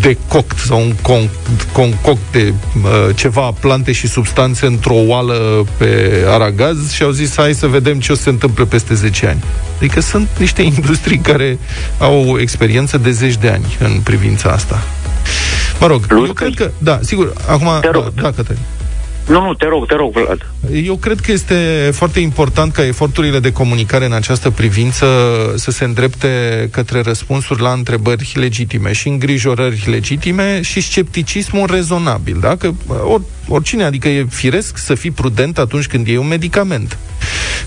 [SPEAKER 2] decoct sau un con, concoct de uh, ceva plante și substanțe într-o oală pe aragaz și au zis hai să vedem ce o să se întâmplă peste 10 ani. Adică sunt niște industrii care au o experiență de zeci de ani în privința asta. Mă rog, eu cred că... Da, sigur, acum... Da, da, Cătălin.
[SPEAKER 17] Nu, nu, te rog, te rog, Vlad.
[SPEAKER 2] Eu cred că este foarte important ca eforturile de comunicare în această privință să se îndrepte către răspunsuri la întrebări legitime și îngrijorări legitime și scepticismul rezonabil. Da? Că or, oricine, adică e firesc să fii prudent atunci când iei un medicament.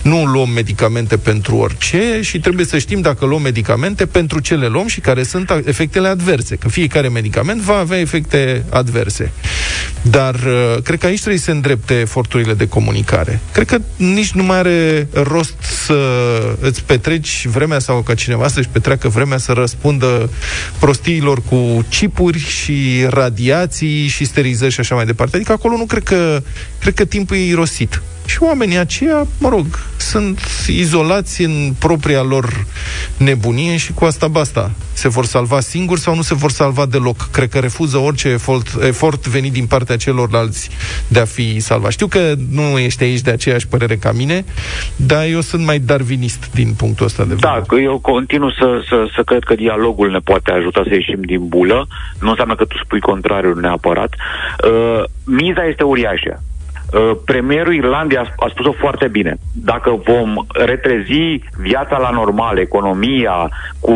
[SPEAKER 2] Nu luăm medicamente pentru orice și trebuie să știm dacă luăm medicamente pentru ce le luăm și care sunt efectele adverse. Că fiecare medicament va avea efecte adverse. Dar uh, cred că aici trebuie să se îndrepte eforturile de comunicare. Cred că nici nu mai are rost să îți petreci vremea sau ca cineva să-și petreacă vremea să răspundă prostiilor cu chipuri și radiații și sterilizări și așa mai departe. Adică acolo nu cred că, cred că timpul e irosit. Și oamenii aceia, mă rog, sunt izolați în propria lor nebunie și cu asta basta. Se vor salva singuri sau nu se vor salva deloc? Cred că refuză orice efort, efort venit din partea celorlalți de a fi salvat. Știu că nu ești aici de aceeași părere ca mine, dar eu sunt mai darwinist din punctul ăsta de vedere.
[SPEAKER 17] Da, că eu continuu să, să, să cred că dialogul ne poate ajuta să ieșim din bulă. Nu înseamnă că tu spui contrariul neapărat. Uh, miza este uriașă. Uh, premierul Irlandei a, a spus-o foarte bine. Dacă vom retrezi viața la normal, economia, cu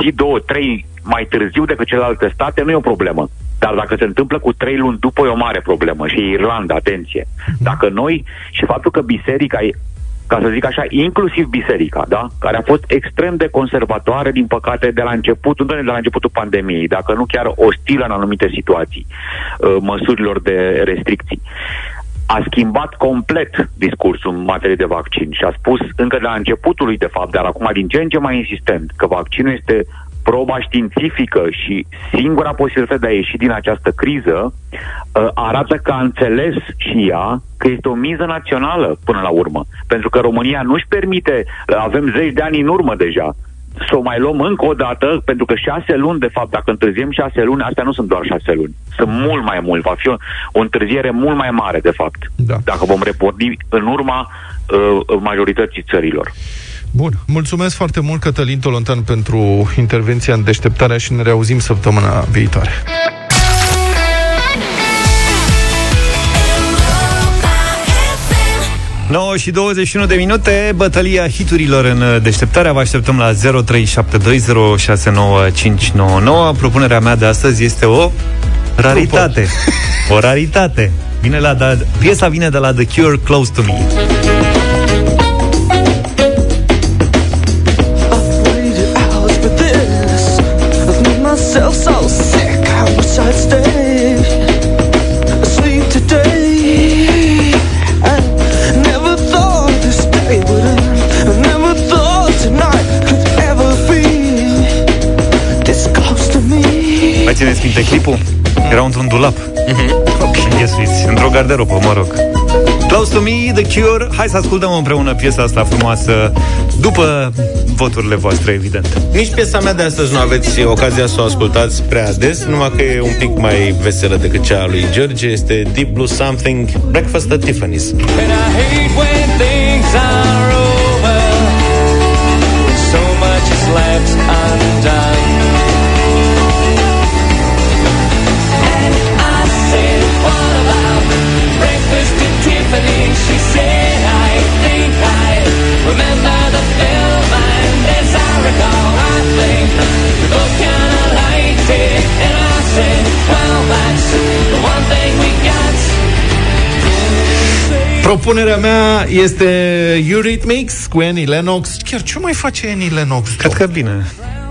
[SPEAKER 17] zi, două, trei mai târziu decât celelalte state, nu e o problemă. Dar dacă se întâmplă cu trei luni după, e o mare problemă. Și Irlanda, atenție. Dacă noi, și faptul că biserica e ca să zic așa, inclusiv biserica, da? care a fost extrem de conservatoare, din păcate, de la început, nu de la începutul pandemiei, dacă nu chiar ostilă în anumite situații, uh, măsurilor de restricții a schimbat complet discursul în materie de vaccin și a spus încă de la începutului, de fapt, dar acum din ce în ce mai insistent, că vaccinul este proba științifică și singura posibilitate de a ieși din această criză uh, arată că a înțeles și ea că este o miză națională până la urmă. Pentru că România nu-și permite, avem zeci de ani în urmă deja, să o mai luăm încă o dată, pentru că șase luni, de fapt, dacă întârziem șase luni, astea nu sunt doar șase luni. Sunt mult mai mult. Va fi o, o întârziere mult mai mare, de fapt,
[SPEAKER 2] da.
[SPEAKER 17] dacă vom reporni în urma uh, majorității țărilor.
[SPEAKER 2] Bun, mulțumesc foarte mult, Cătălin Tolontan, pentru intervenția în deșteptarea și ne reauzim săptămâna viitoare.
[SPEAKER 1] 9 și 21 de minute, bătălia hiturilor în deșteptarea. Vă așteptăm la 0372069599. Propunerea mea de astăzi este o raritate. O raritate. Vine la, da, piesa vine de la The Cure, Close to Me. Țineți minte clipul? Era într-un dulap. Și înghesuiți, într-o garderobă, mă rog. Close to me, The Cure Hai să ascultăm împreună piesa asta frumoasă După voturile voastre, evident
[SPEAKER 3] Nici piesa mea de astăzi nu aveți ocazia să o ascultați prea des Numai că e un pic mai veselă decât cea a lui George Este Deep Blue Something, Breakfast at Tiffany's
[SPEAKER 18] And I hate when things are over.
[SPEAKER 2] Propunerea mea este Eurythmics cu Annie Lennox. Chiar ce mai face Annie Lennox?
[SPEAKER 1] Cred că bine.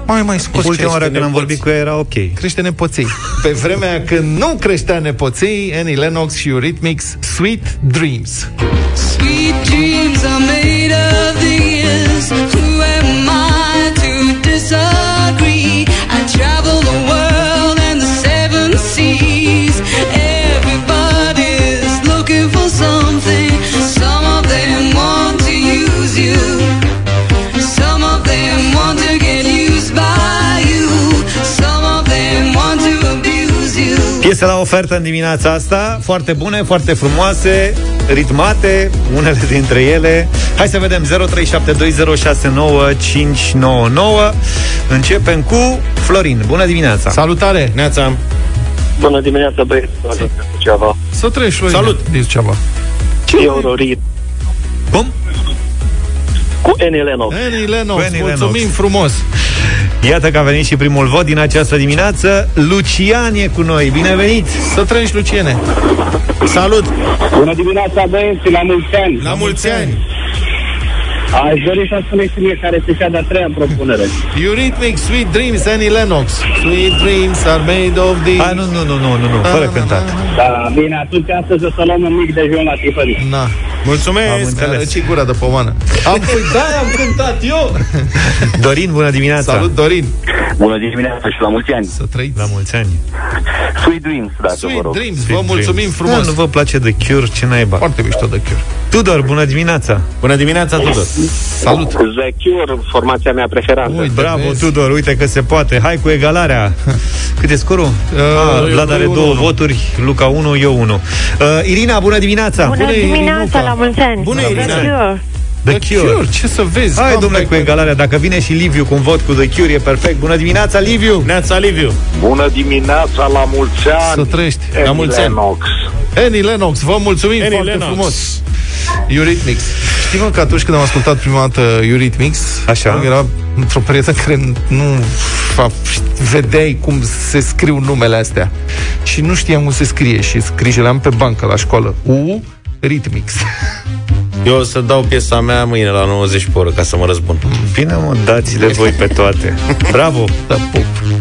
[SPEAKER 2] Mai mai scos
[SPEAKER 1] Ultima oară când am vorbit cu ea era ok.
[SPEAKER 2] Crește nepoței. Pe vremea când nu creștea nepoței, Annie Lennox și Eurythmics, Sweet Dreams.
[SPEAKER 18] Sweet dreams are made of these. Who am I to disagree? I travel the world you.
[SPEAKER 1] Piese la ofertă în dimineața asta Foarte bune, foarte frumoase Ritmate, unele dintre ele Hai să vedem 0372069599 Începem cu Florin Bună dimineața
[SPEAKER 2] Salutare!
[SPEAKER 3] Neața!
[SPEAKER 19] Bună dimineața, băieți, ceva.
[SPEAKER 2] Să trăiești, Florin.
[SPEAKER 1] Salut!
[SPEAKER 2] Ceva.
[SPEAKER 19] Eurorit.
[SPEAKER 1] Cum?
[SPEAKER 19] Cu Annie Lennox.
[SPEAKER 2] Annie Lennox,
[SPEAKER 1] Cu Annie
[SPEAKER 2] mulțumim
[SPEAKER 1] Lennox.
[SPEAKER 2] frumos!
[SPEAKER 1] Iată că a venit și primul vot din această dimineață Lucian e cu noi, bine venit!
[SPEAKER 2] Să trăiești, Luciene!
[SPEAKER 1] Salut!
[SPEAKER 20] Bună dimineața, băieți, la mulți ani!
[SPEAKER 2] La mulți ani!
[SPEAKER 20] Aș dori să spuneți și mie care este cea de-a treia propunere.
[SPEAKER 2] Eurythmics, Sweet Dreams, Annie Lennox. Sweet Dreams are made of the...
[SPEAKER 1] Hai, nu, nu, nu, nu, nu, nu, fără cântat
[SPEAKER 20] Da, bine, atunci astăzi o să luăm un mic dejun la Tiffany.
[SPEAKER 2] Na,
[SPEAKER 3] Mulțumesc!
[SPEAKER 1] Am înțeles.
[SPEAKER 2] Ce gura de pomană. Am, păi da, am cântat eu!
[SPEAKER 1] Dorin, bună dimineața!
[SPEAKER 2] Salut, Dorin!
[SPEAKER 21] Bună dimineața și la mulți ani.
[SPEAKER 2] Să trăiți.
[SPEAKER 1] La mulți ani.
[SPEAKER 21] Sweet Dreams, dacă vă
[SPEAKER 2] Sweet
[SPEAKER 21] rog.
[SPEAKER 2] Dreams, vă mulțumim frumos.
[SPEAKER 1] Da, nu vă place de Cure, ce naiba?
[SPEAKER 2] Foarte mișto de Cure.
[SPEAKER 1] Tudor, bună dimineața!
[SPEAKER 3] Bună dimineața, Tudor!
[SPEAKER 2] Salut!
[SPEAKER 19] The Cure, formația mea preferată.
[SPEAKER 2] Uite,
[SPEAKER 1] Bravo,
[SPEAKER 2] vezi?
[SPEAKER 1] Tudor, uite că se poate. Hai cu egalarea. Cât e scorul?
[SPEAKER 2] Uh,
[SPEAKER 1] ah, Vlad are
[SPEAKER 2] eu
[SPEAKER 1] două
[SPEAKER 2] unu.
[SPEAKER 1] voturi, Luca 1, eu 1. Uh, Irina, bună dimineața!
[SPEAKER 22] Bună dimineața, la mulți ani.
[SPEAKER 1] Bună,
[SPEAKER 22] The
[SPEAKER 1] Irina.
[SPEAKER 22] Cure.
[SPEAKER 1] The Cure.
[SPEAKER 2] Ce să vezi?
[SPEAKER 1] Hai,
[SPEAKER 2] Am
[SPEAKER 1] domnule,
[SPEAKER 2] mai
[SPEAKER 1] cu egalarea. Dacă vine și Liviu cu un vot cu The Cure, e perfect. Bună dimineața, Liviu!
[SPEAKER 3] Neața, Liviu!
[SPEAKER 13] Bună dimineața, la mulți ani!
[SPEAKER 2] Să trăiești.
[SPEAKER 3] La mulți ani.
[SPEAKER 13] Lennox.
[SPEAKER 2] Annie Lennox, vă mulțumim
[SPEAKER 3] Annie
[SPEAKER 2] foarte
[SPEAKER 3] Lennox.
[SPEAKER 2] frumos. Eurythmics. Știi, mă, că atunci când am ascultat prima dată Eurythmics,
[SPEAKER 1] Așa.
[SPEAKER 2] era într-o perioadă în care nu fa, vedeai cum se scriu numele astea. Și nu știam cum se scrie și scrijeleam pe bancă la școală. U, Rhythmics.
[SPEAKER 3] Eu o să dau piesa mea mâine la 90 pe oră ca să mă răzbun.
[SPEAKER 1] Bine, mă, dați-le voi pe toate. Bravo!
[SPEAKER 2] Da, pup.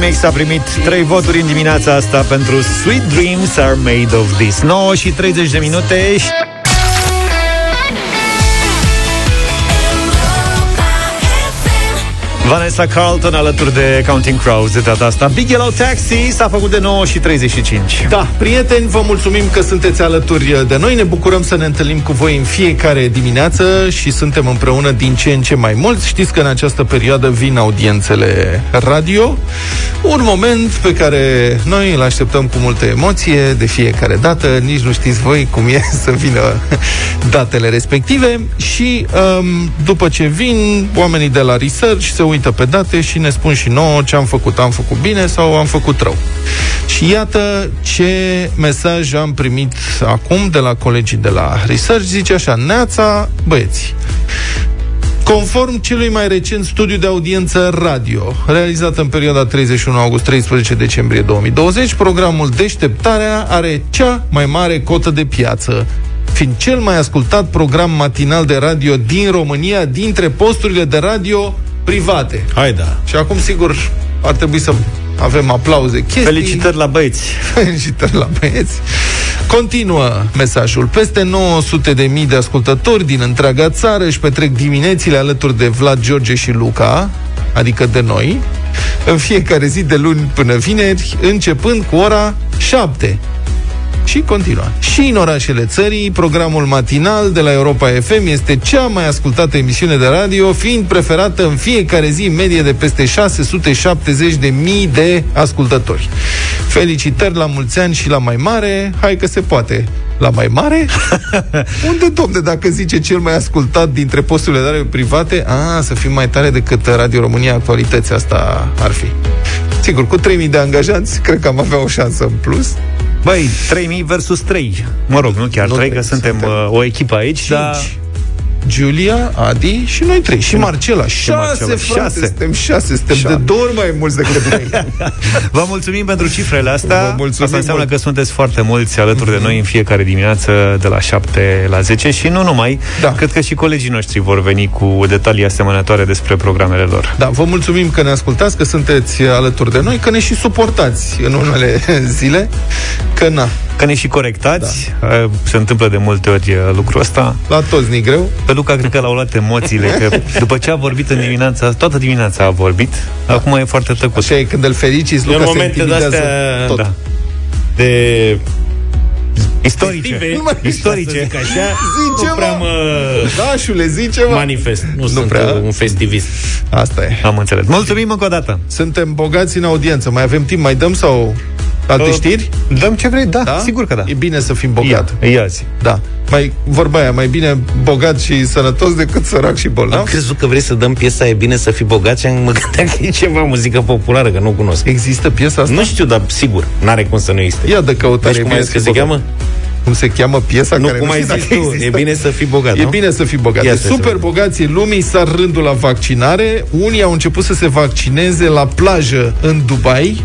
[SPEAKER 1] Eurythmics a primit 3 voturi în dimineața asta pentru Sweet Dreams Are Made of This. 9 și 30 de minute Vanessa Carlton alături de Counting Crows de data asta. Big Yellow Taxi s-a făcut de 9 și 35.
[SPEAKER 2] Da, prieteni, vă mulțumim că sunteți alături de noi. Ne bucurăm să ne întâlnim cu voi în fiecare dimineață și suntem împreună din ce în ce mai mulți. Știți că în această perioadă vin audiențele radio. Un moment pe care noi îl așteptăm cu multă emoție de fiecare dată. Nici nu știți voi cum e să vină datele respective și um, după ce vin, oamenii de la research se uită pe date și ne spun și nouă ce am făcut. Am făcut bine sau am făcut rău. Și iată ce mesaj am primit acum de la colegii de la research. Zice așa, Neața, băieți, Conform celui mai recent studiu de audiență radio, realizat în perioada 31 august-13 decembrie 2020, programul Deșteptarea are cea mai mare cotă de piață, fiind cel mai ascultat program matinal de radio din România dintre posturile de radio private.
[SPEAKER 3] Hai da.
[SPEAKER 2] Și acum, sigur, ar trebui să avem aplauze. Chestii.
[SPEAKER 1] Felicitări la băieți!
[SPEAKER 2] Felicitări la băieți! Continuă mesajul. Peste 900 de mii de ascultători din întreaga țară își petrec diminețile alături de Vlad, George și Luca, adică de noi, în fiecare zi de luni până vineri, începând cu ora 7. Și continuă. Și în orașele țării, programul matinal de la Europa FM este cea mai ascultată emisiune de radio, fiind preferată în fiecare zi în medie de peste 670 de mii de ascultători. Felicitări la mulți ani și la mai mare, hai că se poate. La mai mare? Unde, domne, dacă zice cel mai ascultat dintre posturile de radio private, a, să fim mai tare decât Radio România Actualități, asta ar fi. Sigur, cu 3000 de angajați, cred că am avea o șansă în plus.
[SPEAKER 1] Băi, 3000 versus 3. Mă rog, nu chiar
[SPEAKER 2] Nu
[SPEAKER 1] 3, că
[SPEAKER 2] trei,
[SPEAKER 1] suntem,
[SPEAKER 2] suntem
[SPEAKER 1] uh, o echipă aici, dar...
[SPEAKER 2] Giulia, Adi și noi trei. Și Marcela. Șase,
[SPEAKER 1] Marcela.
[SPEAKER 2] frate,
[SPEAKER 1] Șase.
[SPEAKER 2] suntem șase. Suntem
[SPEAKER 1] Șase.
[SPEAKER 2] de două ori mai mulți decât noi.
[SPEAKER 1] Vă mulțumim pentru cifrele astea.
[SPEAKER 2] Vă mulțumim
[SPEAKER 1] Asta înseamnă
[SPEAKER 2] mult.
[SPEAKER 1] că sunteți foarte mulți alături de noi în fiecare dimineață de la 7 la 10 și nu numai.
[SPEAKER 2] Da.
[SPEAKER 1] Cred că și colegii noștri vor veni cu detalii asemănătoare despre programele lor.
[SPEAKER 2] Da, vă mulțumim că ne ascultați, că sunteți alături de noi, că ne și suportați în unele zile, că na,
[SPEAKER 1] Că ne și corectați. Da. Se întâmplă de multe ori uh, lucrul ăsta.
[SPEAKER 2] la toți ni greu.
[SPEAKER 1] Pe Luca cred că l-au luat emoțiile, că după ce a vorbit în dimineața, toată dimineața a vorbit, acum e foarte tăcut.
[SPEAKER 2] Așa e când îl fericiți,
[SPEAKER 3] în
[SPEAKER 2] Luca se
[SPEAKER 3] momente
[SPEAKER 2] intimidează
[SPEAKER 3] de-astea
[SPEAKER 2] tot.
[SPEAKER 1] Da.
[SPEAKER 3] de
[SPEAKER 1] Istorice.
[SPEAKER 3] festive,
[SPEAKER 2] Nu mai-
[SPEAKER 1] Istorice.
[SPEAKER 3] să zic așa,
[SPEAKER 2] Zice,
[SPEAKER 3] nu prea
[SPEAKER 2] mă.
[SPEAKER 3] mă
[SPEAKER 2] Dașule, zice, mă.
[SPEAKER 3] manifest. Nu,
[SPEAKER 2] Nu
[SPEAKER 3] sunt
[SPEAKER 2] prea.
[SPEAKER 3] un festivist.
[SPEAKER 2] Asta e.
[SPEAKER 1] Am înțeles. Mulțumim încă o dată.
[SPEAKER 2] Suntem bogați în audiență. Mai avem timp? Mai dăm sau alte
[SPEAKER 1] Uh,
[SPEAKER 2] știri?
[SPEAKER 1] Dăm ce vrei, da, da? sigur că da.
[SPEAKER 2] E bine să fim bogat.
[SPEAKER 1] Ia, ia zi.
[SPEAKER 2] Da. Mai, vorba aia, mai bine bogat și sănătos decât sărac și
[SPEAKER 3] Am
[SPEAKER 2] bolnav.
[SPEAKER 3] crezut că vrei să dăm piesa E bine să fii bogat și am mă gândeam că e ceva muzică populară, că nu cunosc.
[SPEAKER 2] Există piesa asta?
[SPEAKER 3] Nu știu, dar sigur, n-are cum să nu existe.
[SPEAKER 2] Ia de căutare.
[SPEAKER 3] Deci
[SPEAKER 2] e
[SPEAKER 3] cum
[SPEAKER 2] bine
[SPEAKER 3] ai
[SPEAKER 2] să
[SPEAKER 3] zis că
[SPEAKER 2] fii
[SPEAKER 3] se
[SPEAKER 2] bogat.
[SPEAKER 3] cheamă?
[SPEAKER 2] Cum se cheamă piesa
[SPEAKER 3] Nu,
[SPEAKER 2] care
[SPEAKER 3] cum ai
[SPEAKER 2] știu
[SPEAKER 3] zis
[SPEAKER 2] dacă
[SPEAKER 3] tu,
[SPEAKER 2] există.
[SPEAKER 3] e bine să fii bogat,
[SPEAKER 2] E
[SPEAKER 3] nu?
[SPEAKER 2] bine să fii bogat.
[SPEAKER 3] Ia
[SPEAKER 2] Deci
[SPEAKER 3] să se
[SPEAKER 2] super
[SPEAKER 3] vadă.
[SPEAKER 2] bogații lumii s-ar rândul la vaccinare. Unii au început să se vaccineze la plajă în Dubai,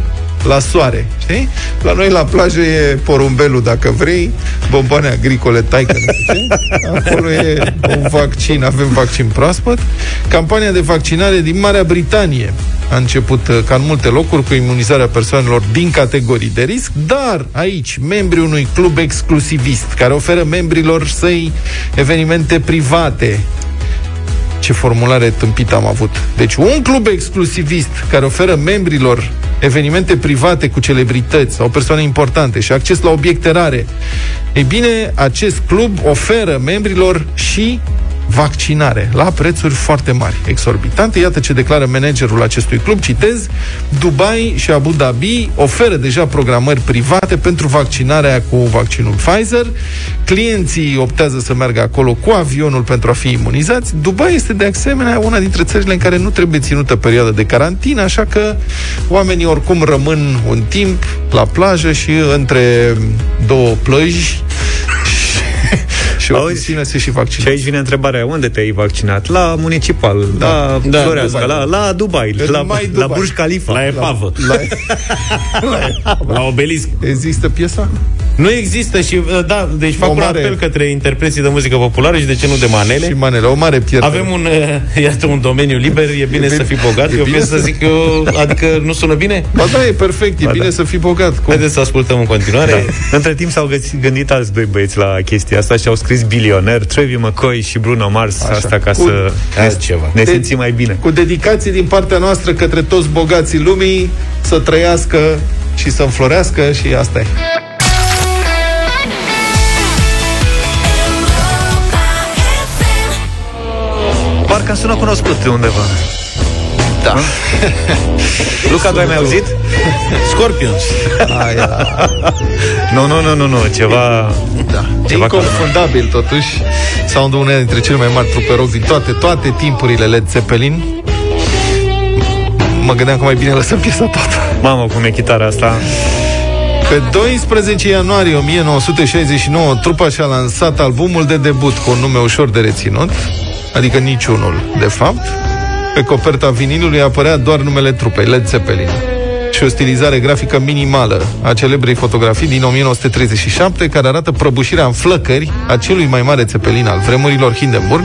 [SPEAKER 2] la soare, știi? La noi la plajă e porumbelul, dacă vrei, bomboane agricole, taică, nu știu ce. Acolo e un vaccin, avem vaccin proaspăt. Campania de vaccinare din Marea Britanie a început, uh, ca în multe locuri, cu imunizarea persoanelor din categorii de risc, dar aici, membrii unui club exclusivist, care oferă membrilor săi evenimente private, ce formulare tâmpită am avut. Deci un club exclusivist care oferă membrilor evenimente private cu celebrități sau persoane importante și acces la obiecte rare. Ei bine, acest club oferă membrilor și vaccinare la prețuri foarte mari, exorbitante. Iată ce declară managerul acestui club, citez, Dubai și Abu Dhabi oferă deja programări private pentru vaccinarea cu vaccinul Pfizer. Clienții optează să meargă acolo cu avionul pentru a fi imunizați. Dubai este de asemenea una dintre țările în care nu trebuie ținută perioada de carantină, așa că oamenii oricum rămân un timp la plajă și între două plăji și o piscină se și vaccinează.
[SPEAKER 1] Și aici vine întrebarea, unde te-ai vaccinat? La municipal, da. la
[SPEAKER 3] Da,
[SPEAKER 1] Floreasca,
[SPEAKER 3] Dubai.
[SPEAKER 1] la, la Dubai,
[SPEAKER 2] În
[SPEAKER 1] la,
[SPEAKER 2] Dubai,
[SPEAKER 1] la
[SPEAKER 2] Dubai.
[SPEAKER 1] Burj Khalifa.
[SPEAKER 3] La epavă.
[SPEAKER 2] La,
[SPEAKER 3] La obelisc.
[SPEAKER 2] există piesa?
[SPEAKER 3] Nu există și, uh, da, deci fac
[SPEAKER 2] O
[SPEAKER 3] un
[SPEAKER 2] mare-
[SPEAKER 3] apel către interpreții de muzică populară și de ce nu de manele.
[SPEAKER 2] Și manele, o mare pierdere.
[SPEAKER 3] Avem un, uh, iată, un domeniu liber, e bine,
[SPEAKER 2] bine.
[SPEAKER 3] să fii bogat.
[SPEAKER 2] E
[SPEAKER 3] Eu
[SPEAKER 2] bine
[SPEAKER 3] piesă,
[SPEAKER 2] să-
[SPEAKER 3] zic eu, adică nu sună bine?
[SPEAKER 2] Ba da, e perfect, e
[SPEAKER 3] Ba
[SPEAKER 2] bine
[SPEAKER 3] da.
[SPEAKER 2] să fii bogat. Cum?
[SPEAKER 3] Haideți să ascultăm în continuare.
[SPEAKER 1] Da. Între timp s-au găsit, gândit alți doi băieți la chestia asta și au scris bilioner, Trevi McCoy și Bruno Mars,
[SPEAKER 2] Așa.
[SPEAKER 1] asta ca
[SPEAKER 2] Cu-
[SPEAKER 1] să ne,
[SPEAKER 3] Altceva.
[SPEAKER 1] ne
[SPEAKER 2] De-
[SPEAKER 1] simțim mai bine.
[SPEAKER 2] Cu dedicație din partea noastră către toți bogații lumii să trăiască și să înflorească și asta e.
[SPEAKER 1] Parcă îmi sună cunoscut de undeva.
[SPEAKER 2] Da.
[SPEAKER 1] Luca, tu ai mai auzit?
[SPEAKER 3] Scorpions.
[SPEAKER 2] Aia,
[SPEAKER 1] Nu, nu, nu, nu, nu, ceva...
[SPEAKER 2] da.
[SPEAKER 1] Ceva
[SPEAKER 2] Inconfundabil, totuși, soundul unei dintre cele mai mari trupe rock din toate, toate timpurile Led Zeppelin. Mă gândeam că mai bine lăsăm piesa toată.
[SPEAKER 1] Mamă, cum e chitara asta.
[SPEAKER 2] Pe 12 ianuarie 1969, trupa și-a lansat albumul de debut cu un nume ușor de reținut, adică niciunul, de fapt. Pe coperta vinilului apărea doar numele trupei, Led Zeppelin. Și o stilizare grafică minimală a celebrei fotografii din 1937, care arată prăbușirea în flăcări a celui mai mare Zeppelin al vremurilor, Hindenburg,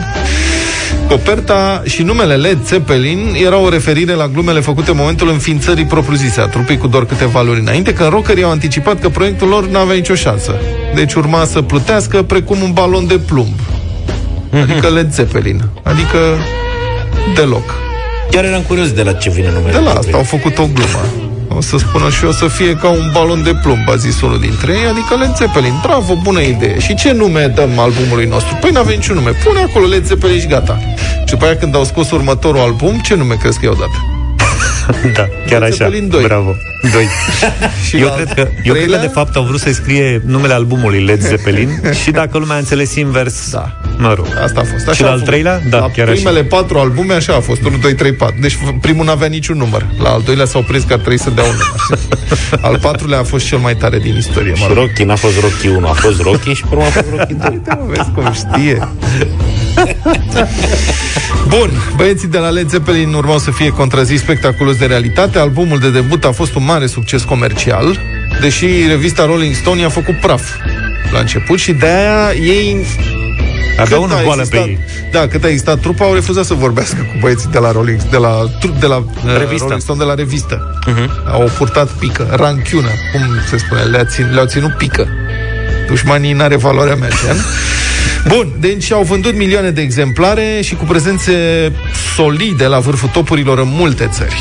[SPEAKER 2] Coperta și numele Led Zeppelin erau o referire la glumele făcute în momentul înființării propriu-zise a trupei cu doar câteva luni înainte, când rockerii au anticipat că proiectul lor nu avea nicio șansă. Deci urma să plutească precum un balon de plumb. Adică Led Zeppelin. Adică deloc.
[SPEAKER 3] Chiar eram curios de la ce vine numele.
[SPEAKER 2] De la asta au făcut o glumă. O să spună și eu să fie ca un balon de plumb, a zis unul dintre ei, adică Led Zeppelin. Bravo, bună idee. Și ce nume dăm albumului nostru? Păi n-avem niciun nume. Pune acolo Led Zeppelin și gata. Și după aia când au scos următorul album, ce nume crezi că i-au dat?
[SPEAKER 1] Da, chiar
[SPEAKER 2] Led
[SPEAKER 1] așa.
[SPEAKER 2] Zeppelin doi.
[SPEAKER 1] Bravo. Doi.
[SPEAKER 2] Și
[SPEAKER 1] eu
[SPEAKER 2] la
[SPEAKER 1] cred, că, eu cred că
[SPEAKER 2] treilea?
[SPEAKER 1] de fapt au vrut să scrie numele albumului Led Zeppelin și dacă lumea a înțeles invers,
[SPEAKER 2] Da.
[SPEAKER 1] mă rog.
[SPEAKER 2] Asta a fost. Așa
[SPEAKER 1] Și la
[SPEAKER 2] a
[SPEAKER 1] al
[SPEAKER 2] fost.
[SPEAKER 1] treilea? Da,
[SPEAKER 2] la
[SPEAKER 1] chiar așa.
[SPEAKER 2] primele patru albume așa a fost. 1, 2, 3, 4. Deci primul n-avea niciun număr. La al doilea s-au prins că ar trebui să dea un număr. al patrulea a fost cel mai tare din istorie. Mă
[SPEAKER 3] Și
[SPEAKER 2] rog.
[SPEAKER 3] Rocky n-a fost Rocky 1, a fost Rocky și pe urmă a fost Rocky 2.
[SPEAKER 2] Uite, mă, vezi cum știe. Bun, băieții de la Led Zeppelin urmau să fie contrazis spectaculos de realitate. Albumul de debut a fost un mare succes comercial, deși revista Rolling Stone i-a făcut praf la început și de-aia ei
[SPEAKER 1] Avea
[SPEAKER 2] cât
[SPEAKER 1] unul
[SPEAKER 2] a
[SPEAKER 1] boală pe
[SPEAKER 2] existat-
[SPEAKER 1] ei.
[SPEAKER 2] Da, cât a existat trupa, au refuzat să vorbească cu băieții de la Rolling, de la, tru- de la
[SPEAKER 1] Revistă.
[SPEAKER 2] Rolling Stone, de la revistă. Uh-huh. Au purtat pică, ranchiună, cum se spune, le-a țin, le-au ținut pică. Dușmanii n-are valoarea mea, știi? Bun, deci au vândut milioane de exemplare și cu prezențe solide la vârful topurilor în multe țări.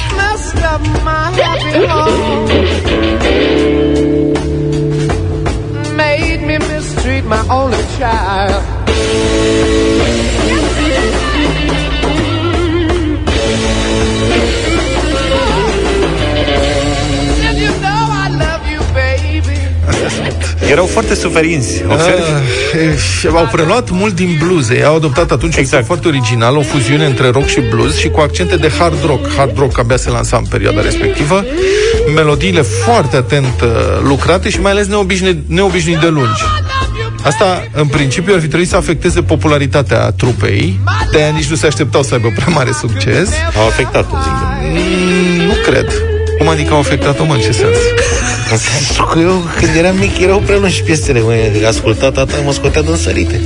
[SPEAKER 18] Made me mistreat my
[SPEAKER 1] Erau foarte suferinți, observi?
[SPEAKER 2] Uh, au preluat mult din blues. Ei au adoptat atunci exact. un stil foarte original, o fuziune între rock și blues și cu accente de hard rock. Hard rock abia se lansa în perioada respectivă. Melodiile foarte atent uh, lucrate și mai ales neobișnuit, neobișnuit de lungi. Asta, în principiu, ar fi trebuit să afecteze popularitatea trupei, de aia nici nu se așteptau să aibă prea mare succes.
[SPEAKER 3] Au afectat-o, zic.
[SPEAKER 2] Mm, nu cred. Cum adică au afectat-o, mă, în ce sens?
[SPEAKER 3] Pentru că eu, când eram mic, erau prelungi piesele, mă, ascultat tata, mă scotea din sărite.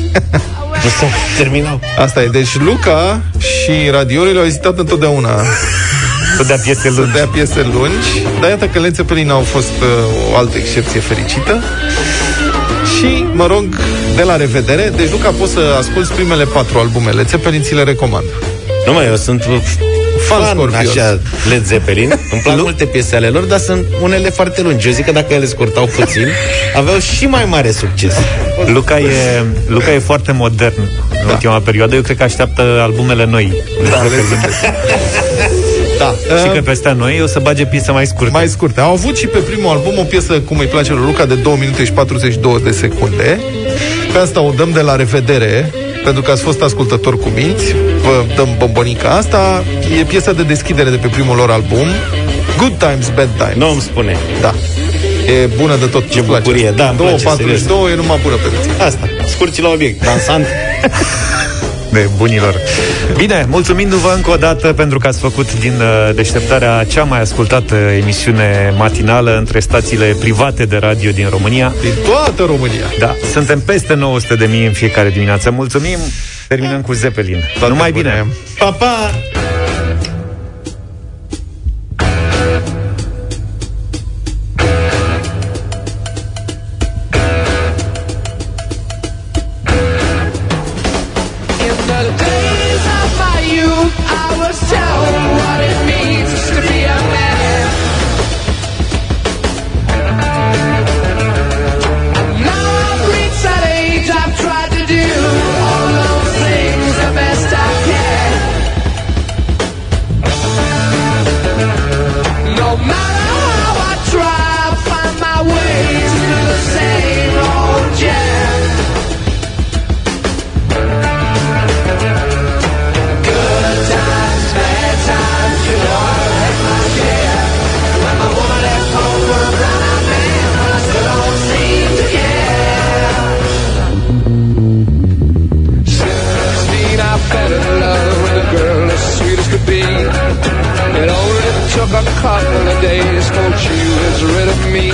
[SPEAKER 3] nu se terminau.
[SPEAKER 2] Asta e. Deci Luca și radiourile au ezitat întotdeauna
[SPEAKER 1] Să dea piese
[SPEAKER 2] să
[SPEAKER 1] lungi.
[SPEAKER 2] dea piese lungi, dar iată că Led Zeppelin au fost uh, o altă excepție fericită. Și, mă rog, de la revedere. Deci, Luca, poți să asculti primele patru albume Led Zeppelin, ți le recomand.
[SPEAKER 3] Nu mai, eu sunt
[SPEAKER 2] Fan
[SPEAKER 3] fan,
[SPEAKER 2] Scorpions.
[SPEAKER 3] așa, Led Zeppelin. Îmi plac multe piese ale lor, dar sunt unele foarte lungi. Eu zic că dacă ele scurtau puțin, aveau și mai mare succes.
[SPEAKER 1] Luca e, Luca e foarte modern în
[SPEAKER 2] Da.
[SPEAKER 1] ultima perioadă. Eu cred că așteaptă albumele noi.
[SPEAKER 2] Da, Led Zeppelin. Da.
[SPEAKER 1] Și
[SPEAKER 2] Uh,
[SPEAKER 1] că peste noi o să bage piese mai scurte.
[SPEAKER 2] mai scurte. Au avut și pe primul album o piesă, cum îi place lui Luca, de 2 minute și 42 de secunde. Pe asta o dăm de la revedere, pentru că ați fost ascultători cu minți, vă dăm bombonica asta. E piesa de deschidere de pe primul lor album, Good Times, Bad Times.
[SPEAKER 3] Nu îmi spune.
[SPEAKER 2] Da. E bună de tot. Ce
[SPEAKER 3] bucurie, da, place. da, 2, place,
[SPEAKER 2] 42, serios. e numai bună pe.
[SPEAKER 3] Asta, scurți la obiect, dansant.
[SPEAKER 1] Nebunilor. Bine, mulțumindu-vă încă o dată pentru că ați făcut din uh, deșteptarea cea mai ascultată emisiune matinală între stațiile private de radio din România.
[SPEAKER 2] Din toată România.
[SPEAKER 1] Da, suntem peste 900 de mii în fiecare dimineață. Mulțumim. Terminăm cu Zeppelin. Toate Numai bune. bine.
[SPEAKER 3] Pa, pa!
[SPEAKER 18] you, I was telling what it means. couple of days till she was rid of me.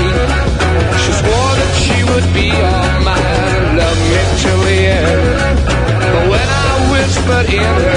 [SPEAKER 18] She swore that she would be all mine, love me till the end. But when I whispered in her